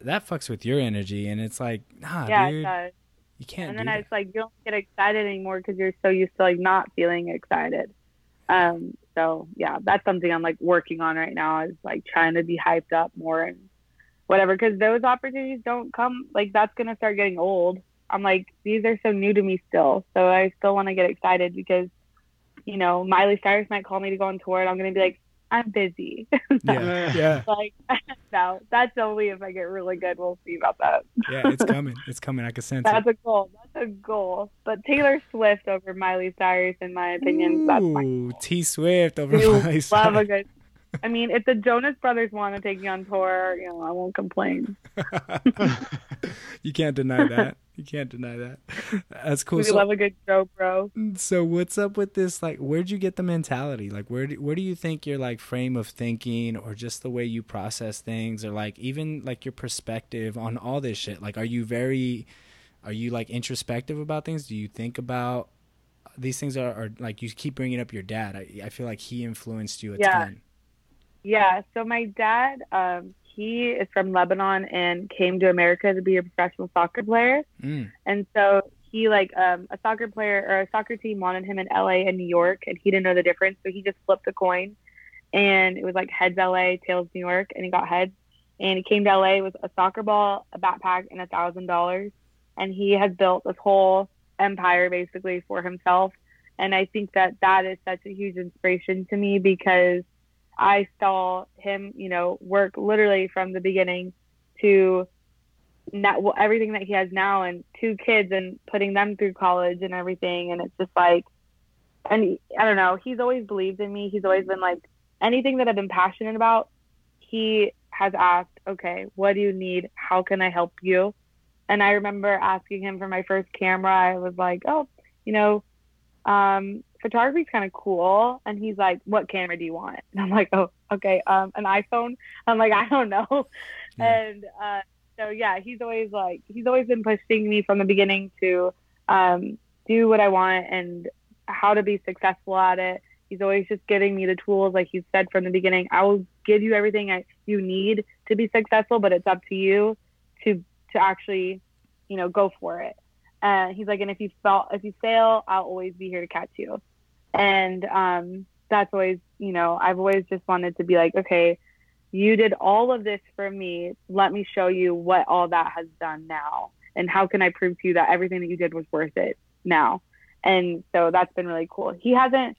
that fucks with your energy and it's like nah
yeah,
dude
it does.
you can't
And then it's like you don't get excited anymore because you're so used to like not feeling excited. Um, so yeah, that's something I'm like working on right now is like trying to be hyped up more and whatever because those opportunities don't come like that's gonna start getting old. I'm like these are so new to me still, so I still want to get excited because you know Miley Cyrus might call me to go on tour and I'm gonna be like I'm busy. (laughs)
yeah yeah (laughs)
like (laughs) no, that's only if I get really good. We'll see about that.
yeah it's coming it's coming i can sense it
That's a goal. That's a goal. But Taylor Swift over Miley Cyrus, in my opinion, that's
Ooh, T Swift over Miley
love a good. I mean, if the Jonas Brothers want to take me on tour, you know, I won't complain. (laughs)
you can't deny that. You can't deny that. That's cool.
We
So,
love a good show, bro.
so what's up with this? Like, where'd you get the mentality? Like, where do, where do you think your like frame of thinking, or just the way you process things, or like even like your perspective on all this shit? Like, are you very, are you like introspective about things? Do you think about these things? Are, are like you keep bringing up your dad? I I feel like he influenced you a
Yeah.
ton.
Yeah. So my dad, um, he is from Lebanon and came to America to be a professional soccer player.
Mm.
And so he like um, a soccer player or a soccer team wanted him in LA and New York, and he didn't know the difference, so he just flipped a coin, and it was like heads LA, tails New York, and he got heads. And he came to LA with a soccer ball, a backpack, and a thousand dollars, and he has built this whole empire basically for himself. And I think that that is such a huge inspiration to me because I saw him, you know, work literally from the beginning to well, everything that he has now and two kids and putting them through college and everything. And it's just like, and he, I don't know, he's always believed in me. He's always been like, anything that I've been passionate about, he has asked, okay, what do you need? How can I help you? And I remember asking him for my first camera. I was like, oh, you know, um, photography's kind of cool. And he's like, what camera do you want? (laughs) And I'm like, oh, okay, um, an iPhone. (laughs) I'm like, I don't know. (laughs)
Yeah.
And uh, so yeah, he's always like, he's always been pushing me from the beginning to um, do what I want and how to be successful at it. He's always just giving me the tools, like he said from the beginning. I will give you everything I, you need to be successful, but it's up to you to to actually, you know, go for it. And he's like, and if you fall, if you fail, I'll always be here to catch you. And um, that's always, you know, I've always just wanted to be like, okay, you did all of this for me. Let me show you what all that has done now, and how can I prove to you that everything that you did was worth it now. And so that's been really cool. He hasn't.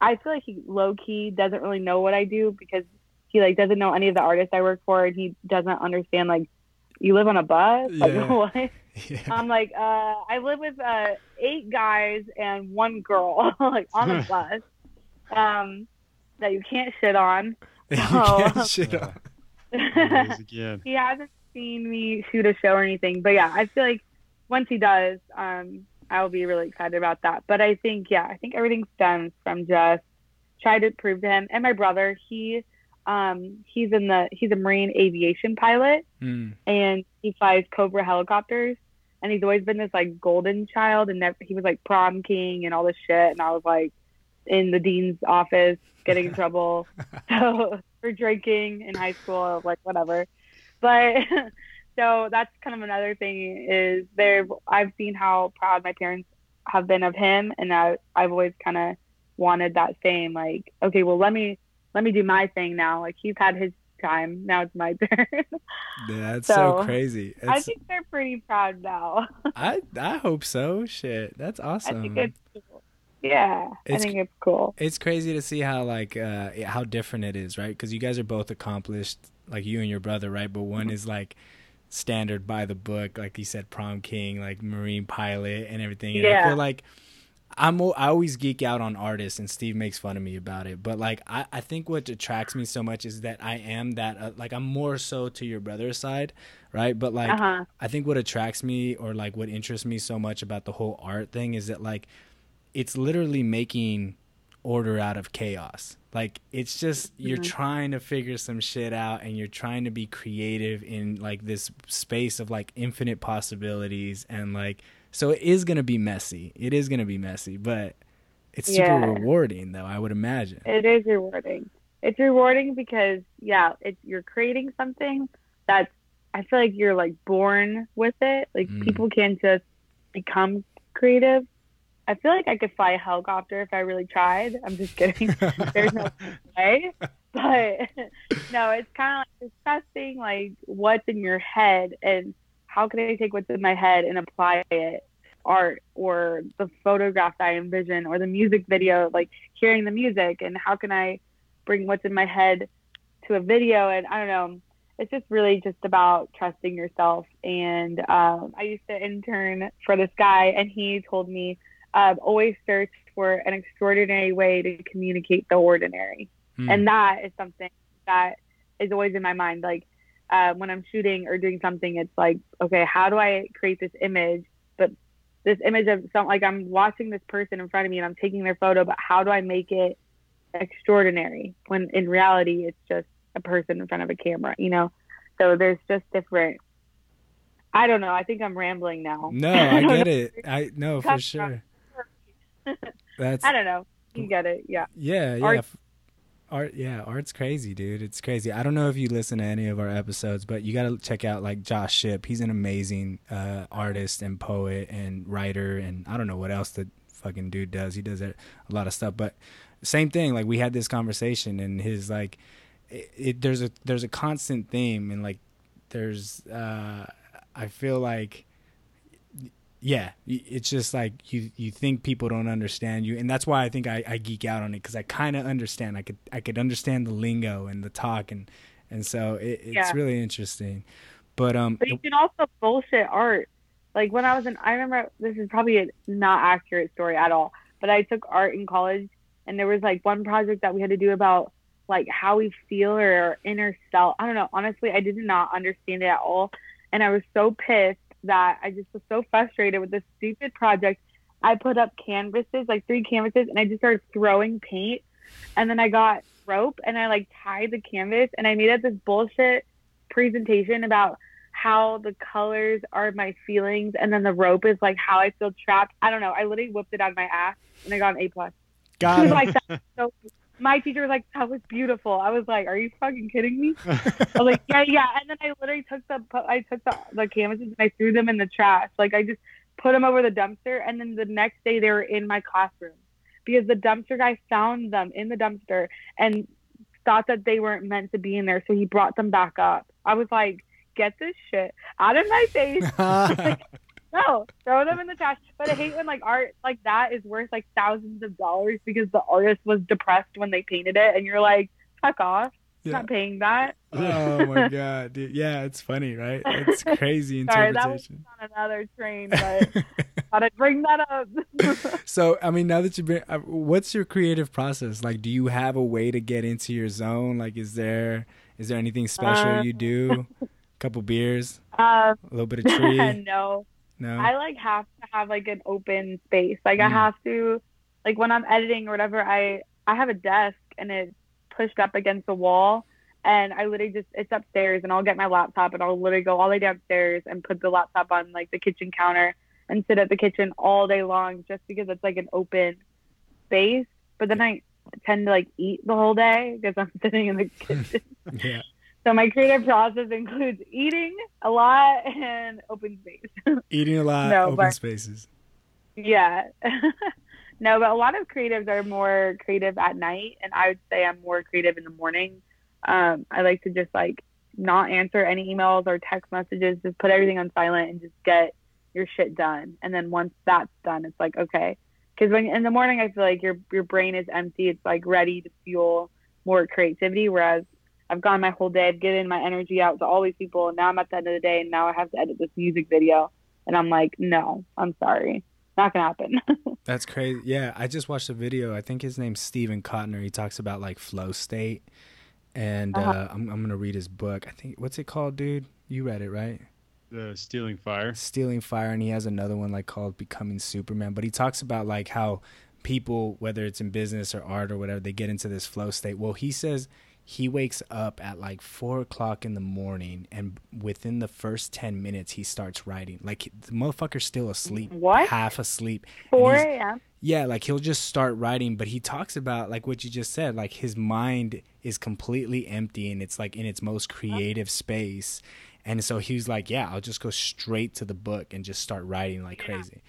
I feel like he low key doesn't really know what I do because he like doesn't know any of the artists I work for, and he doesn't understand like you live on a bus. (laughs) Like what?
Yeah.
I'm like, uh, I live with uh, eight guys and one girl, (laughs) like on a (laughs) bus, um, that you can't shit on.
You can't shit on.
There it is again.
he hasn't seen me shoot a show or anything, but yeah, I feel like once he does, um, I'll be really excited about that. But I think, yeah, I think everything stems from just try to prove to him. And my brother, he, um, he's in the, he's a Marine aviation pilot.
Mm.
and he flies Cobra helicopters. And he's always been this like golden child, and never, he was like prom king and all this shit. And I was like in the dean's office getting in (laughs) trouble (laughs) so, for drinking in high school, like whatever. But (laughs) so that's kind of another thing is there. I've seen how proud my parents have been of him, and I I've always kind of wanted that same like okay, well let me let me do my thing now. Like he's had his time, now it's my (laughs) turn.
Yeah, that's so,
So,
crazy.
I think they're pretty proud now. (laughs)
I I hope so. Shit, that's awesome.
I think it's cool. Yeah,
It's-
I think it's cool.
it's crazy to see how like uh how different it is, right? Because you guys are both accomplished, like you and your brother, right? But one is like standard by the book, like you said, prom king, like marine pilot, and everything. And I feel like I'm I always geek out on artists, and Steve makes fun of me about it. But like I I think what attracts me so much is that I am that uh, like I'm more so to your brother's side, right? But like
Uh huh.
I think what attracts me or like what interests me so much about the whole art thing is that like it's literally making order out of chaos. Like it's just you're
Mhm.
trying to figure some shit out and you're trying to be creative in like this space of like infinite possibilities and like so it is going to be messy. It is going to be messy, but it's super
Yeah.
rewarding though, I would imagine.
It is rewarding. it's rewarding because yeah, it's you're creating something that's I feel like you're like born with it. Like
Mm.
people can't just become creative. I feel like I could fly a helicopter if I really tried. I'm just kidding. (laughs) There's no way. But (laughs) no, it's kind of like discussing like what's in your head and how can I take what's in my head and apply it art or the photograph that I envision or the music video, like hearing the music and how can I bring what's in my head to a video and I don't know. It's just really just about trusting yourself. And um, I used to intern for this guy, and he told me uh, always search for an extraordinary way to communicate the ordinary
Hmm.
and that is something that is always in my mind like uh, when i'm shooting or doing something it's like okay how do i create this image but this image of something like i'm watching this person in front of me and i'm taking their photo but how do i make it extraordinary when in reality it's just a person in front of a camera you know so there's just different i don't know i think i'm rambling now
no, I (laughs)
don't
get
know.
it. I no for sure. (laughs) That's
i don't know you get it yeah
Yeah, yeah.
Art-
Art, yeah, art's crazy, dude. It's crazy. I don't know if you listen to any of our episodes, but you got to check out like Josh Ship. He's an amazing uh, artist and poet and writer, and I don't know what else the fucking dude does. He does a a lot of stuff, but same thing. Like we had this conversation, and his like, it, it there's a there's a constant theme, and like there's uh, I feel like yeah it's just like you you think people don't understand you and that's why i think i, I geek out on it because i kind of understand i could i could understand the lingo and the talk and and so it, it's
Yeah.
really interesting but um
But you can also bullshit art. Like when I was in, I remember this is probably a not accurate story at all, but I took art in college and there was like one project that we had to do about like how we feel or our inner self. I don't know. Honestly, I did not understand it at all. And I was so pissed that I just was so frustrated with this stupid project. I put up canvases, like three canvases, and I just started throwing paint. And then I got rope and I like tied the canvas and I made up this bullshit presentation about how the colors are my feelings and then the rope is like how I feel trapped. I don't know. I literally whipped it out of my ass and I got an A plus.
got (laughs)
She was like, so my teacher was like, that was beautiful. I was like, are you fucking kidding me? (laughs) I was like, yeah, yeah. And then I literally took the I took the, the canvases and I threw them in the trash. Like I just put them over the dumpster. And then the next day they were in my classroom because the dumpster guy found them in the dumpster and thought that they weren't meant to be in there. So he brought them back up. I was like, get this shit out of my face. (laughs) No, throw them in the trash. But I hate when like art like that is worth like thousands of dollars because the artist was depressed when they painted it, and you're like, fuck off,
Yeah.
not paying that. (laughs)
oh my god dude. Yeah it's funny right? It's (laughs) crazy
Sorry, that was on another train, but (laughs) thought I'd bring that up.
so i mean now that you've been uh, what's your creative process? Like do you have a way to get into your zone? Like is there is there anything special
Uh,
you do? A couple beers?
Um,
a little bit of tree?
no,
no
I like have to have like an open space. Like I
Mm.
have to, like when I'm editing or whatever, I I have a desk and it's pushed up against the wall, and I literally just it's upstairs, and I'll get my laptop and I'll literally go all the way downstairs and put the laptop on like the kitchen counter and sit at the kitchen all day long just because it's like an open space. But then I tend to like eat the whole day because I'm (laughs) sitting in the (laughs) kitchen.
yeah
so my creative process includes eating a lot and open space. (laughs)
eating a lot
No,
open
but-
spaces
Yeah. (laughs) no, but a lot of creatives are more creative at night, and I would say I'm more creative in the morning. Um, I like to just like not answer any emails or text messages, just put everything on silent and just get your shit done. And then once that's done, it's like okay, because when in the morning I feel like your your brain is empty. It's like ready to fuel more creativity, whereas I've gone my whole day, I've given my energy out to all these people, and now I'm at the end of the day, and now I have to edit this music video, and I'm like, no, I'm sorry, not gonna happen. (laughs)
That's crazy. Yeah, I just watched a video. I think his name's Steven Kotler. He talks about like flow state, and uh
Uh-huh.
I'm I'm gonna read his book. I think what's it called, dude? You read it, right?
the stealing fire.
Stealing Fire, and he has another one like called Becoming Superman. But he talks about like how people, whether it's in business or art or whatever, they get into this flow state. Well, he says he wakes up at like four o'clock in the morning, and within the first ten minutes, he starts writing. Like the motherfucker's still asleep,
What?
half asleep.
4 a.m.
yeah, like he'll just start writing, but he talks about like what you just said, like his mind is completely empty and it's like in its most creative space. And so he was like, "Yeah, I'll just go straight to the book and just start writing like crazy."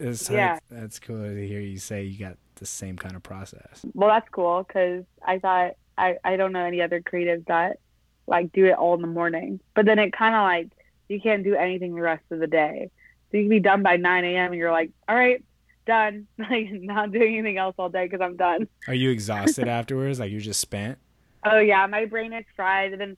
So
Yeah.
that's, that's cool to hear you say you got the same kind of process.
Well, that's cool because I thought I I don't know any other creatives that like do it all in the morning, but then it kind of like you can't do anything the rest of the day. So you can be done by 9 a.m. and you're like, all right, done. (laughs) Like not doing anything else all day because I'm done.
Are you exhausted (laughs) afterwards? Like you're just spent?
Oh yeah, my brain is fried. And then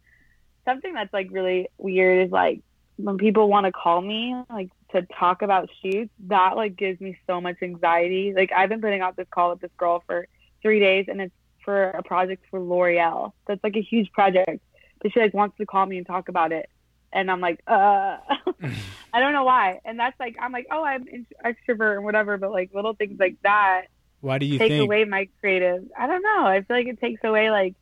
something that's like really weird is like when people want to call me like to talk about shoots, that like gives me so much anxiety. Like I've been putting out this call with this girl for three days, and it's for a project for L'Oreal. That's like a huge project, but she like wants to call me and talk about it. And I'm like, uh, (laughs) I don't know why. And that's like, I'm like, oh, I'm in- extrovert and whatever, but like little things like that
Why do you
take
think?
away my creative. I don't know. I feel like it takes away like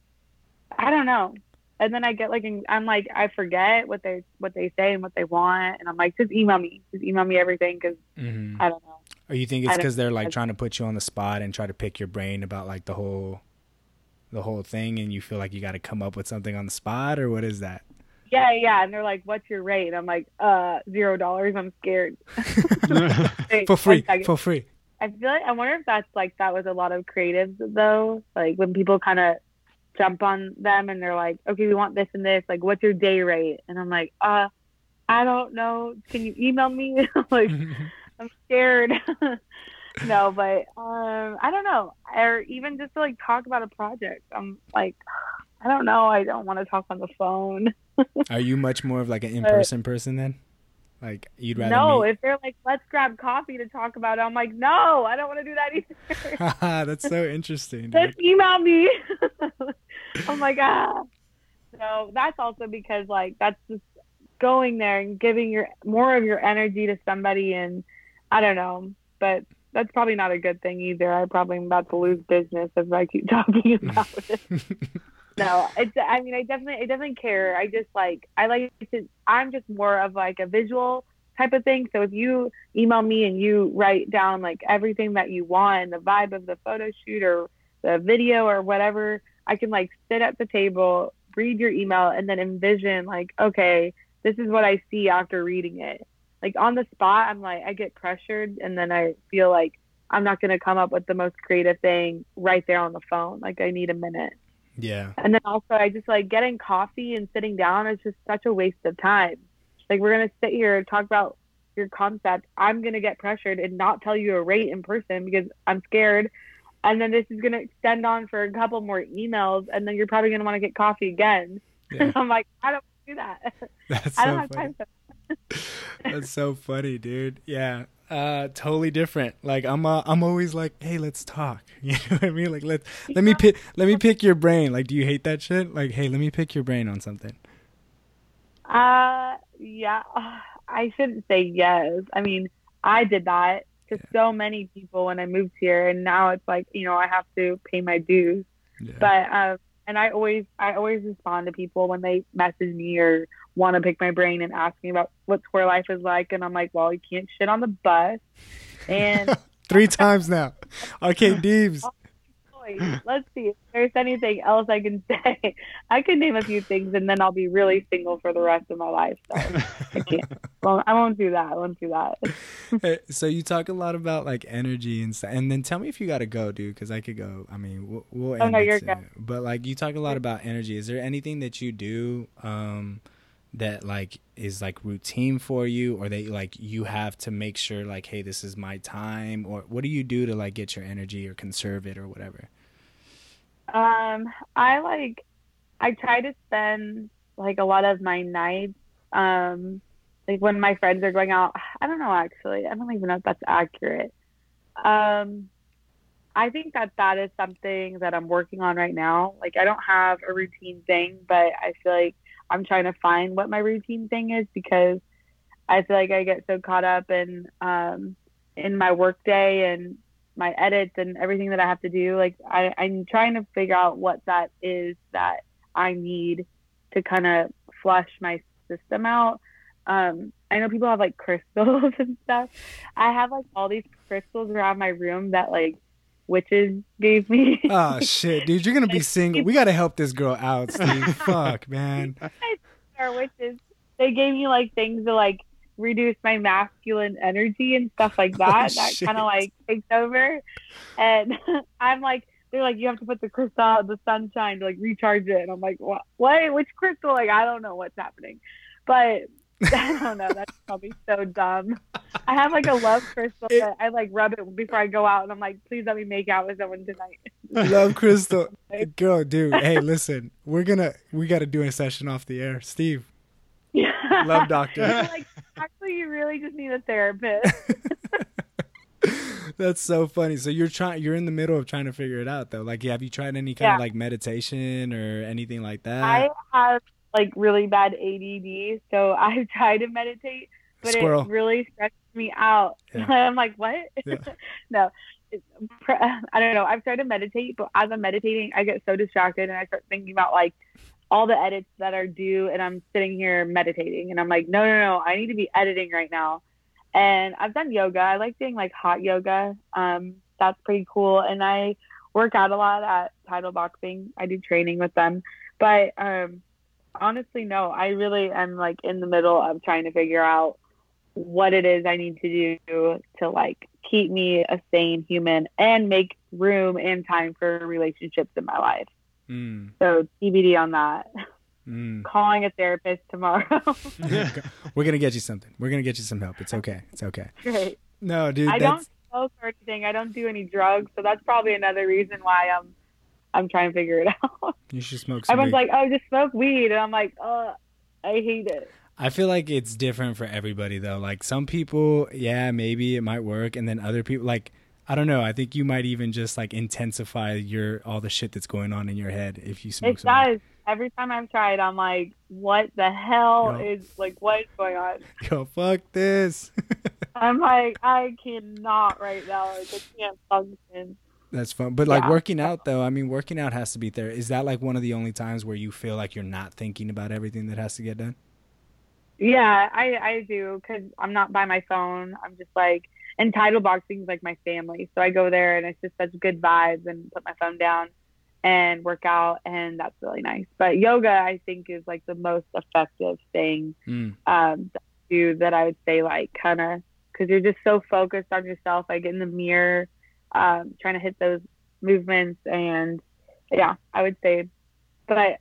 I don't know. And then I get like I'm like I forget what they what they say and what they want, and I'm like just email me, just email me everything because
Mhm.
I don't know.
Or you think it's because they're like trying to put you on the spot and try to pick your brain about like the whole, the whole thing, and you feel like you got to come up with something on the spot, or what is that?
Yeah, yeah. And they're like, "What's your rate?" And I'm like, "Uh, zero dollars. I'm scared." (laughs) Wait,
for free, for free.
I feel like I wonder if that's like that with a lot of creatives though. Like when people kind of jump on them and they're like, "Okay, we want this and this. Like, what's your day rate?" And I'm like, "Uh, I don't know. Can you email me?" (laughs) like, (laughs) I'm scared. No, but um, I don't know. Or even just to like talk about a project. I'm like, I don't know. I don't want to talk on the phone. (laughs)
Are you much more of like an in-person person then? Like you'd rather
no,
meet?
if they're like, let's grab coffee to talk about it, I'm like, no, I don't want to do that either. (laughs) (laughs)
That's so interesting. dude.
just email me. I'm like, ah. So that's also because like that's just going there and giving your more of your energy to somebody, and I don't know, but that's probably not a good thing either. I probably am about to lose business if I keep (laughs) talking about it. (laughs) no, it's. I mean, I definitely, I definitely care. I just like, I like to. I'm just more of like a visual type of thing. So if you email me and you write down like everything that you want, the vibe of the photo shoot or the video or whatever, I can like sit at the table, read your email, and then envision like, okay, this is what I see after reading it. Like on the spot, I'm like, I get pressured, and then I feel like I'm not gonna come up with the most creative thing right there on the phone. Like I need a minute.
yeah.
And then also, I just like getting coffee and sitting down is just such a waste of time. Like, we're going to sit here and talk about your concept. I'm going to get pressured and not tell you a rate in person because I'm scared. And then this is going to extend on for a couple more emails. And then you're probably going to want to get coffee again.
yeah. (laughs)
I'm like, I don't do that.
That's (laughs)
I don't
so
have
funny.
time for
That's so funny, dude. Yeah. Uh, totally different. Like I'm, uh, I'm always like, hey, let's talk. (laughs) You know what I mean? Like let let me pick, let me pick your brain. Like, do you hate that shit? Like, hey, let me pick your brain on something.
Uh, yeah, (sighs) I shouldn't say yes. I mean, I did that to so many people when I moved here, and now it's like you know I have to pay my dues.
Yeah.
But um, and I always I always respond to people when they message me or want to pick my brain and ask me about what square life is like, and I'm like, well, you can't shit on the bus, and (laughs)
Three times now. Okay, Deebs. (laughs)
let's see if there's anything else I can say. I can name a few things, and then I'll be really single for the rest of my life. So I can't. (laughs) Well, I won't do that. I won't do that.
Hey, so you talk a lot about like energy and stuff, and then tell me if you gotta go, dude, because I could go. I mean, we'll, we'll
Oh,
end
no,
it
you're
soon.
good.
But like, you talk a lot about energy. Is there anything that you do um, that like is like routine for you, or that like you have to make sure like, hey, this is my time, or what do you do to like get your energy or conserve it or whatever?
Um, I like I try to spend like a lot of my nights um like when my friends are going out. I don't know actually. I don't even know if that's accurate. Um I think that that is something that I'm working on right now. Like I don't have a routine thing, but I feel like I'm trying to find what my routine thing is because I feel like I get so caught up in um in my workday and my edits and everything that I have to do. Like I, I'm trying to figure out what that is that I need to kind of flush my system out. um, I know people have like (laughs) crystals and stuff. I have like all these crystals around my room that like witches gave me.
Oh shit, dude, you're gonna be single. We gotta help this girl out, Steve. (laughs) Fuck, man.
Or witches. They gave me like things to like reduce my masculine energy and stuff like that. (laughs)
Oh,
that kind of like takes over. And (laughs) I'm like, they're like, you have to put the crystal the sunshine to like recharge it. And I'm like, what? What? Which crystal? Like, I don't know what's happening. But (laughs) I don't know. That's probably so dumb. I have like a love crystal
It-
that I like rub it before I go out, and I'm like, please let me make out with someone tonight. (laughs)
Love Crystal, (laughs) girl, dude. Hey, listen, we're gonna we gotta do a session off the air, Steve.
Yeah.
Love doctor.
Like, actually, you really just need a therapist.
That's so funny. So you're trying, you're in the middle of trying to figure it out, though. Like, have you tried any kind of like meditation or anything like that?
I have like really bad ADD, so (laughs) I've tried to meditate, but
Squirrel.
it really stresses me out. (laughs)
Yeah.
I'm like, what?
Yeah. (laughs)
no, I don't know. I've tried to meditate, but as I'm meditating, I get so distracted and I start thinking about like all the edits that are due, and I'm sitting here meditating, and I'm like, no, no, no, I need to be editing right now. And I've done yoga. I like doing like hot yoga. Um, that's pretty cool. And I work out a lot at Title Boxing. I do training with them. But um, honestly, no, I really am like in the middle of trying to figure out what it is I need to do to like keep me a sane human and make room and time for relationships in my life.
Mm,
So TBD on that.
mm. (laughs)
Calling a therapist tomorrow. (laughs)
We're gonna get you something. We're gonna get you some help. It's okay. It's okay.
Great.
No, dude.
I
that's,
don't smoke or anything. I don't do any drugs, so that's probably another reason why I'm I'm trying to figure it (laughs) out.
You should smoke some.
Everyone's
weed.
like, "Oh, just smoke weed," and I'm like, "Uh, I hate it."
I feel like it's different for everybody though. Like some people, yeah, maybe it might work, and then other people, like I don't know. I think you might even just like intensify your all the shit that's going on in your head if you smoke.
It
some weed.
does. Every time I've tried, I'm like, "What the hell
Yeah.
is like what is going on?" (laughs)
Yo, fuck this. (laughs)
I'm like, I cannot right now. Like, I can't function.
That's fun. But like
Yeah.
working out though, I mean working out has to be there. Is that like one of the only times where you feel like you're not thinking about everything that has to get done?
Yeah, I I do because I'm not by my phone. I'm just like, and title boxing is like my family, so I go there and it's just such good vibes and put my phone down and work out, and that's really nice. But yoga, I think, is like the most effective thing
Mm.
um, that I would say like kind of because you're just so focused on yourself. I get in the mirror, um, trying to hit those movements, and yeah, I would say. But I,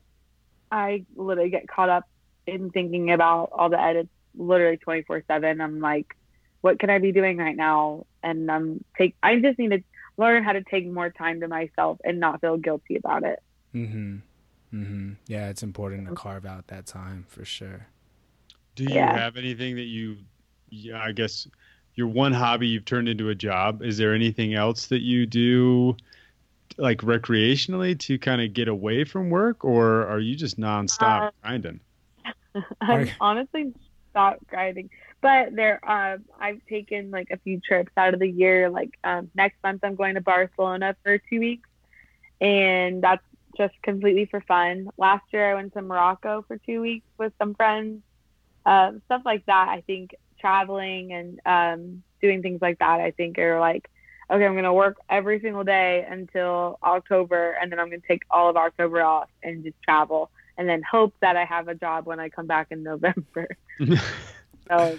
I literally get caught up in thinking about all the edits literally 24 seven. I'm like, what can I be doing right now? And I'm take. I just need to learn how to take more time to myself and not feel guilty about it.
Mm-hmm. Mm-hmm. Yeah, it's important to carve out that time for sure.
Do you
Yeah.
have anything that you, yeah, I guess your one hobby you've turned into a job? Is there anything else that you do, like recreationally, to kind of get away from work, or are you just nonstop
Uh,
grinding? (laughs)
I'm honestly stopped grinding. But there, um, I've taken like a few trips out of the year. Like um, next month, I'm going to Barcelona for two weeks, and that's just completely for fun. Last year, I went to Morocco for two weeks with some friends. Um, stuff like that. I think traveling and um, doing things like that. I think are like, okay, I'm gonna work every single day until October, and then I'm gonna take all of October off and just travel and then hope that I have a job when I come back in November. (laughs) So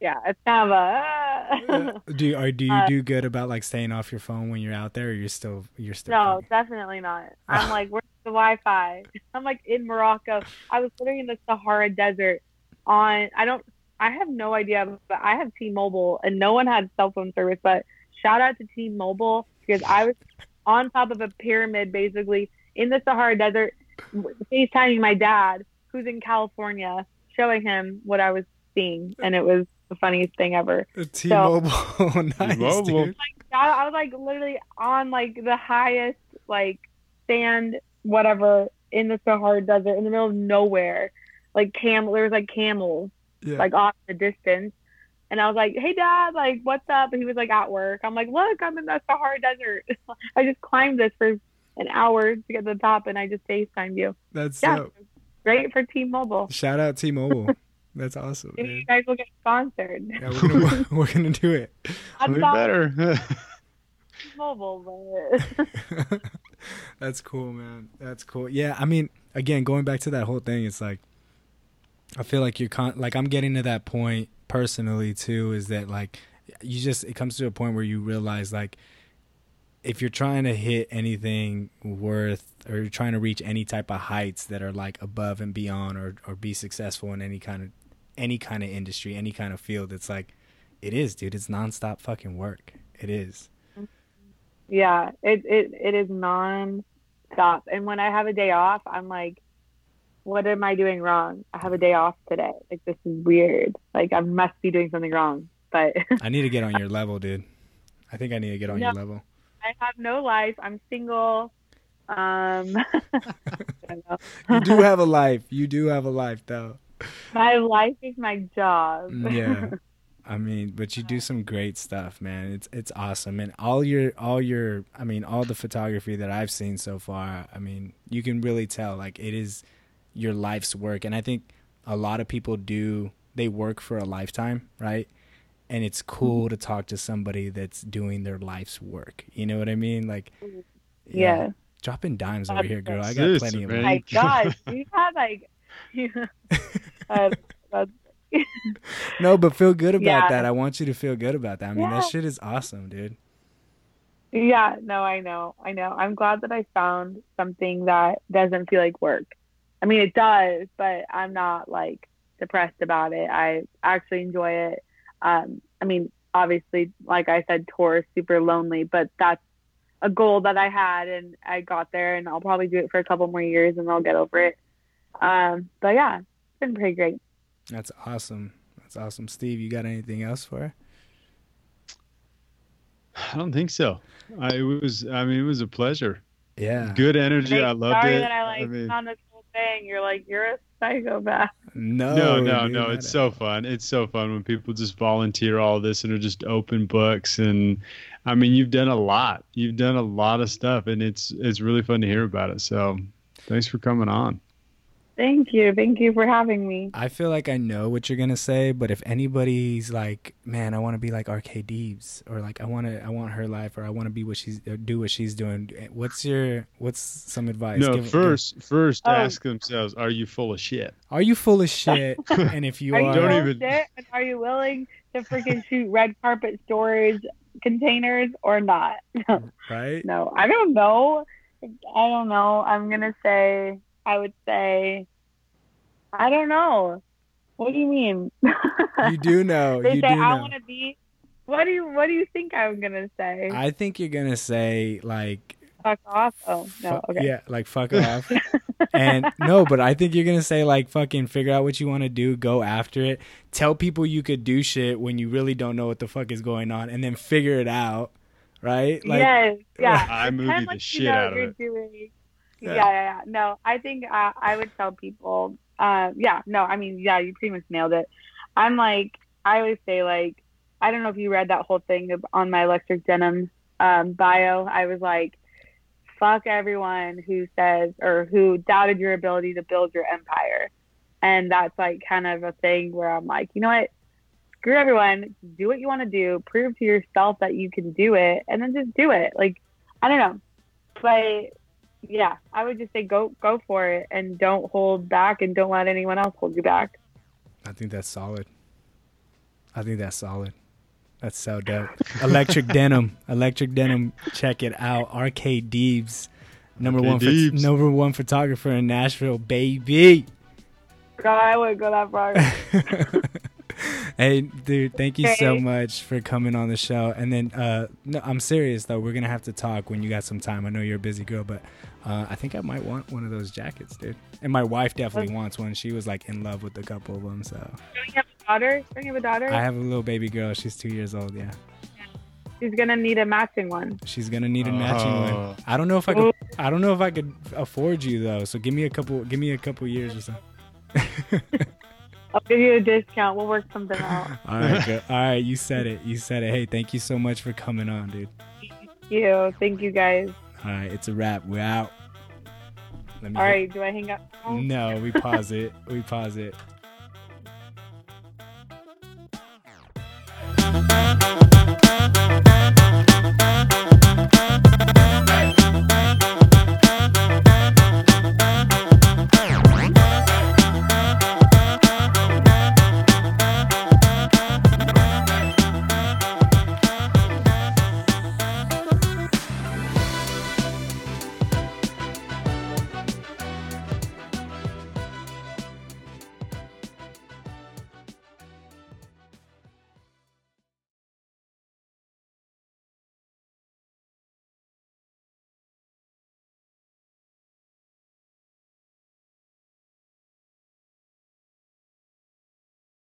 yeah, it's kind of a
do you, or do you (laughs)
Uh,
do good about like staying off your phone when you're out there or you're still you're still
no,
fucking-
definitely not. (laughs) I'm like, where's the Wi-Fi? I'm like in Morocco. I was literally in the Sahara Desert. On I don't, I have no idea, but I have T-Mobile and no one had cell phone service. But shout out to T-Mobile because I was on top of a pyramid, basically in the Sahara Desert, FaceTiming my dad, who's in California, showing him what I was seeing, and it was the funniest thing ever.
T-Mobile. (laughs) nice,
T-Mobile.
Oh dude.
I, I was like literally on like the highest like sand whatever in the Sahara Desert in the middle of nowhere. Like camel, there was like camels
Yeah.
like off the distance, and I was like, "Hey, Dad, like what's up?" And he was like at work. I'm like, "Look, I'm in the Sahara Desert. (laughs) I just climbed this for an hour to get to the top, and I just FaceTimed you.
That's
Yeah,
dope.
great for T-Mobile.
Shout out T-Mobile. (laughs) That's awesome,
Maybe you guys will get sponsored.
Yeah, we're gonna we're gonna do it.
I'm
We
not
better. (laughs)
mobile, but
That's cool, man. That's cool. Yeah, I mean, again, going back to that whole thing, it's like I feel like you're con- like I'm getting to that point personally too. Is that like you just it comes to a point where you realize like if you're trying to hit anything worth or you're trying to reach any type of heights that are like above and beyond or or be successful in any kind of any kind of industry, any kind of field, it's like it is, dude. It's nonstop fucking work. It is.
yeah, it it it is non-stop. And when I have a day off, I'm like, what am I doing wrong? I have a day off today. Like this is weird. Like I must be doing something wrong. But
I need to get on (laughs) your level, dude. I think I need to get on your level.
I have no life. I'm single. Um, (laughs) I don't know.
You do have a life. You do have a life, though.
my life is my job.
Mm, Yeah. I mean, but you do (laughs) some great stuff, man. It's it's awesome, and all your all your I mean, all the photography that I've seen so far. I mean, you can really tell like it is your life's work, and I think a lot of people do they work for a lifetime, right? And it's cool to talk to somebody that's doing their life's work. You know what I mean? Like,
yeah.
dropping dimes over here, girl. I got
Sis,
plenty of
man.
them.
my (laughs) gosh, you have had like, (laughs) uh, uh, (laughs)
No, but feel good about
Yeah.
that. I want you to feel good about that. I mean, that shit is awesome, dude.
yeah, no, I know, I know. I'm glad that I found something that doesn't feel like work. I mean, it does, but I'm not like depressed about it. I actually enjoy it. Um, I mean, obviously, like I said, tour is super lonely, but that's a goal that I had, and I got there, and I'll probably do it for a couple more years, and I'll get over it. Um, but yeah, it's been pretty great.
That's awesome. That's awesome. Steve, you got anything else for her?
I don't think so. I, it was. I mean, it was a pleasure.
Yeah.
Good energy.
Like,
I loved
sorry
it.
that I like
mean,
found this whole thing. You're like, you're a psychopath.
No,
no, no,
dude,
no. It's
at
so
all.
fun. It's so fun when people just volunteer all this and are just open books. And I mean, you've done a lot. You've done a lot of stuff, and it's it's really fun to hear about it. So, thanks for coming on.
Thank you. Thank you for having me.
I feel like I know what you're gonna say, but if anybody's like, "Man, I want to be like RK Deebs," or like, "I want to, I want her life," or "I want to be what she's uh, do what she's doing," eh, what's your, what's some advice?
no,
Give- give-
first, first
Oh.
ask themselves, are you full of shit?
are you full of shit? (laughs) and if you
Are
are,
you
Don't even-
shit? And are you willing to freaking shoot red carpet storage containers or not? (laughs)
right?
no, I don't know. I don't know. I'm gonna say. I would say. I don't know. What do you mean?
You do know. (laughs)
they
you
say
do
I want to be. What do you What do you think I'm gonna say?
I think you're gonna say like
Fuck off. Oh no. Okay.
Yeah, like fuck (laughs) off. and no, but I think you're gonna say like fucking figure out what you want to do, go after it. Tell people you could do shit when you really don't know what the fuck is going on, and then figure it out. Right? Like
yes. Yeah. (laughs)
I movie
Pretend
the
like you
shit
know
out
what
of
you're
it.
Doing.
Yeah.
Yeah. yeah, yeah, No, I think uh, I would tell people. Uh, yeah, no, I mean, yeah, you pretty much nailed it. I'm like, I always say like, I don't know if you read that whole thing on my electric denim um, bio. I was like, fuck everyone who says or who doubted your ability to build your empire, and that's like kind of a thing where I'm like, you know what? Screw everyone. Do what you want to do. Prove to yourself that you can do it, and then just do it. Like, I don't know, but yeah, I would just say go go for it and don't hold back and don't let anyone else hold you back.
I think that's solid. I think that's solid. That's so dope. Electric (laughs) denim, electric denim. Check it out. RK Deebs, number
RK
one, pho-
Deebs.
number one photographer in Nashville, baby.
God, I wouldn't go that far. (laughs)
hey, dude, thank you so much for coming on the show. And then, uh, no, I'm serious though. We're gonna have to talk when you got some time. I know you're a busy girl, but uh, I think I might want one of those jackets, dude. And my wife definitely wants one. She was like in love with a couple of them. So
Don't you have a daughter? Don't you have a daughter?
I have a little baby girl. She's two years old. Yeah,
She's gonna need a matching one.
she's gonna need a matching one.
Oh.
I don't know if I could. I don't know if I could afford you though. So give me a couple. Give me a couple years or something. (laughs)
I'll give you a discount. We'll work something out. (laughs)
All right, good. all right. You said it. You said it. Hey, thank you so much for coming on, dude.
Thank you. Thank you guys.
All right, it's a wrap. We're out.
All right, do I hang up?
No, we pause it. We pause it.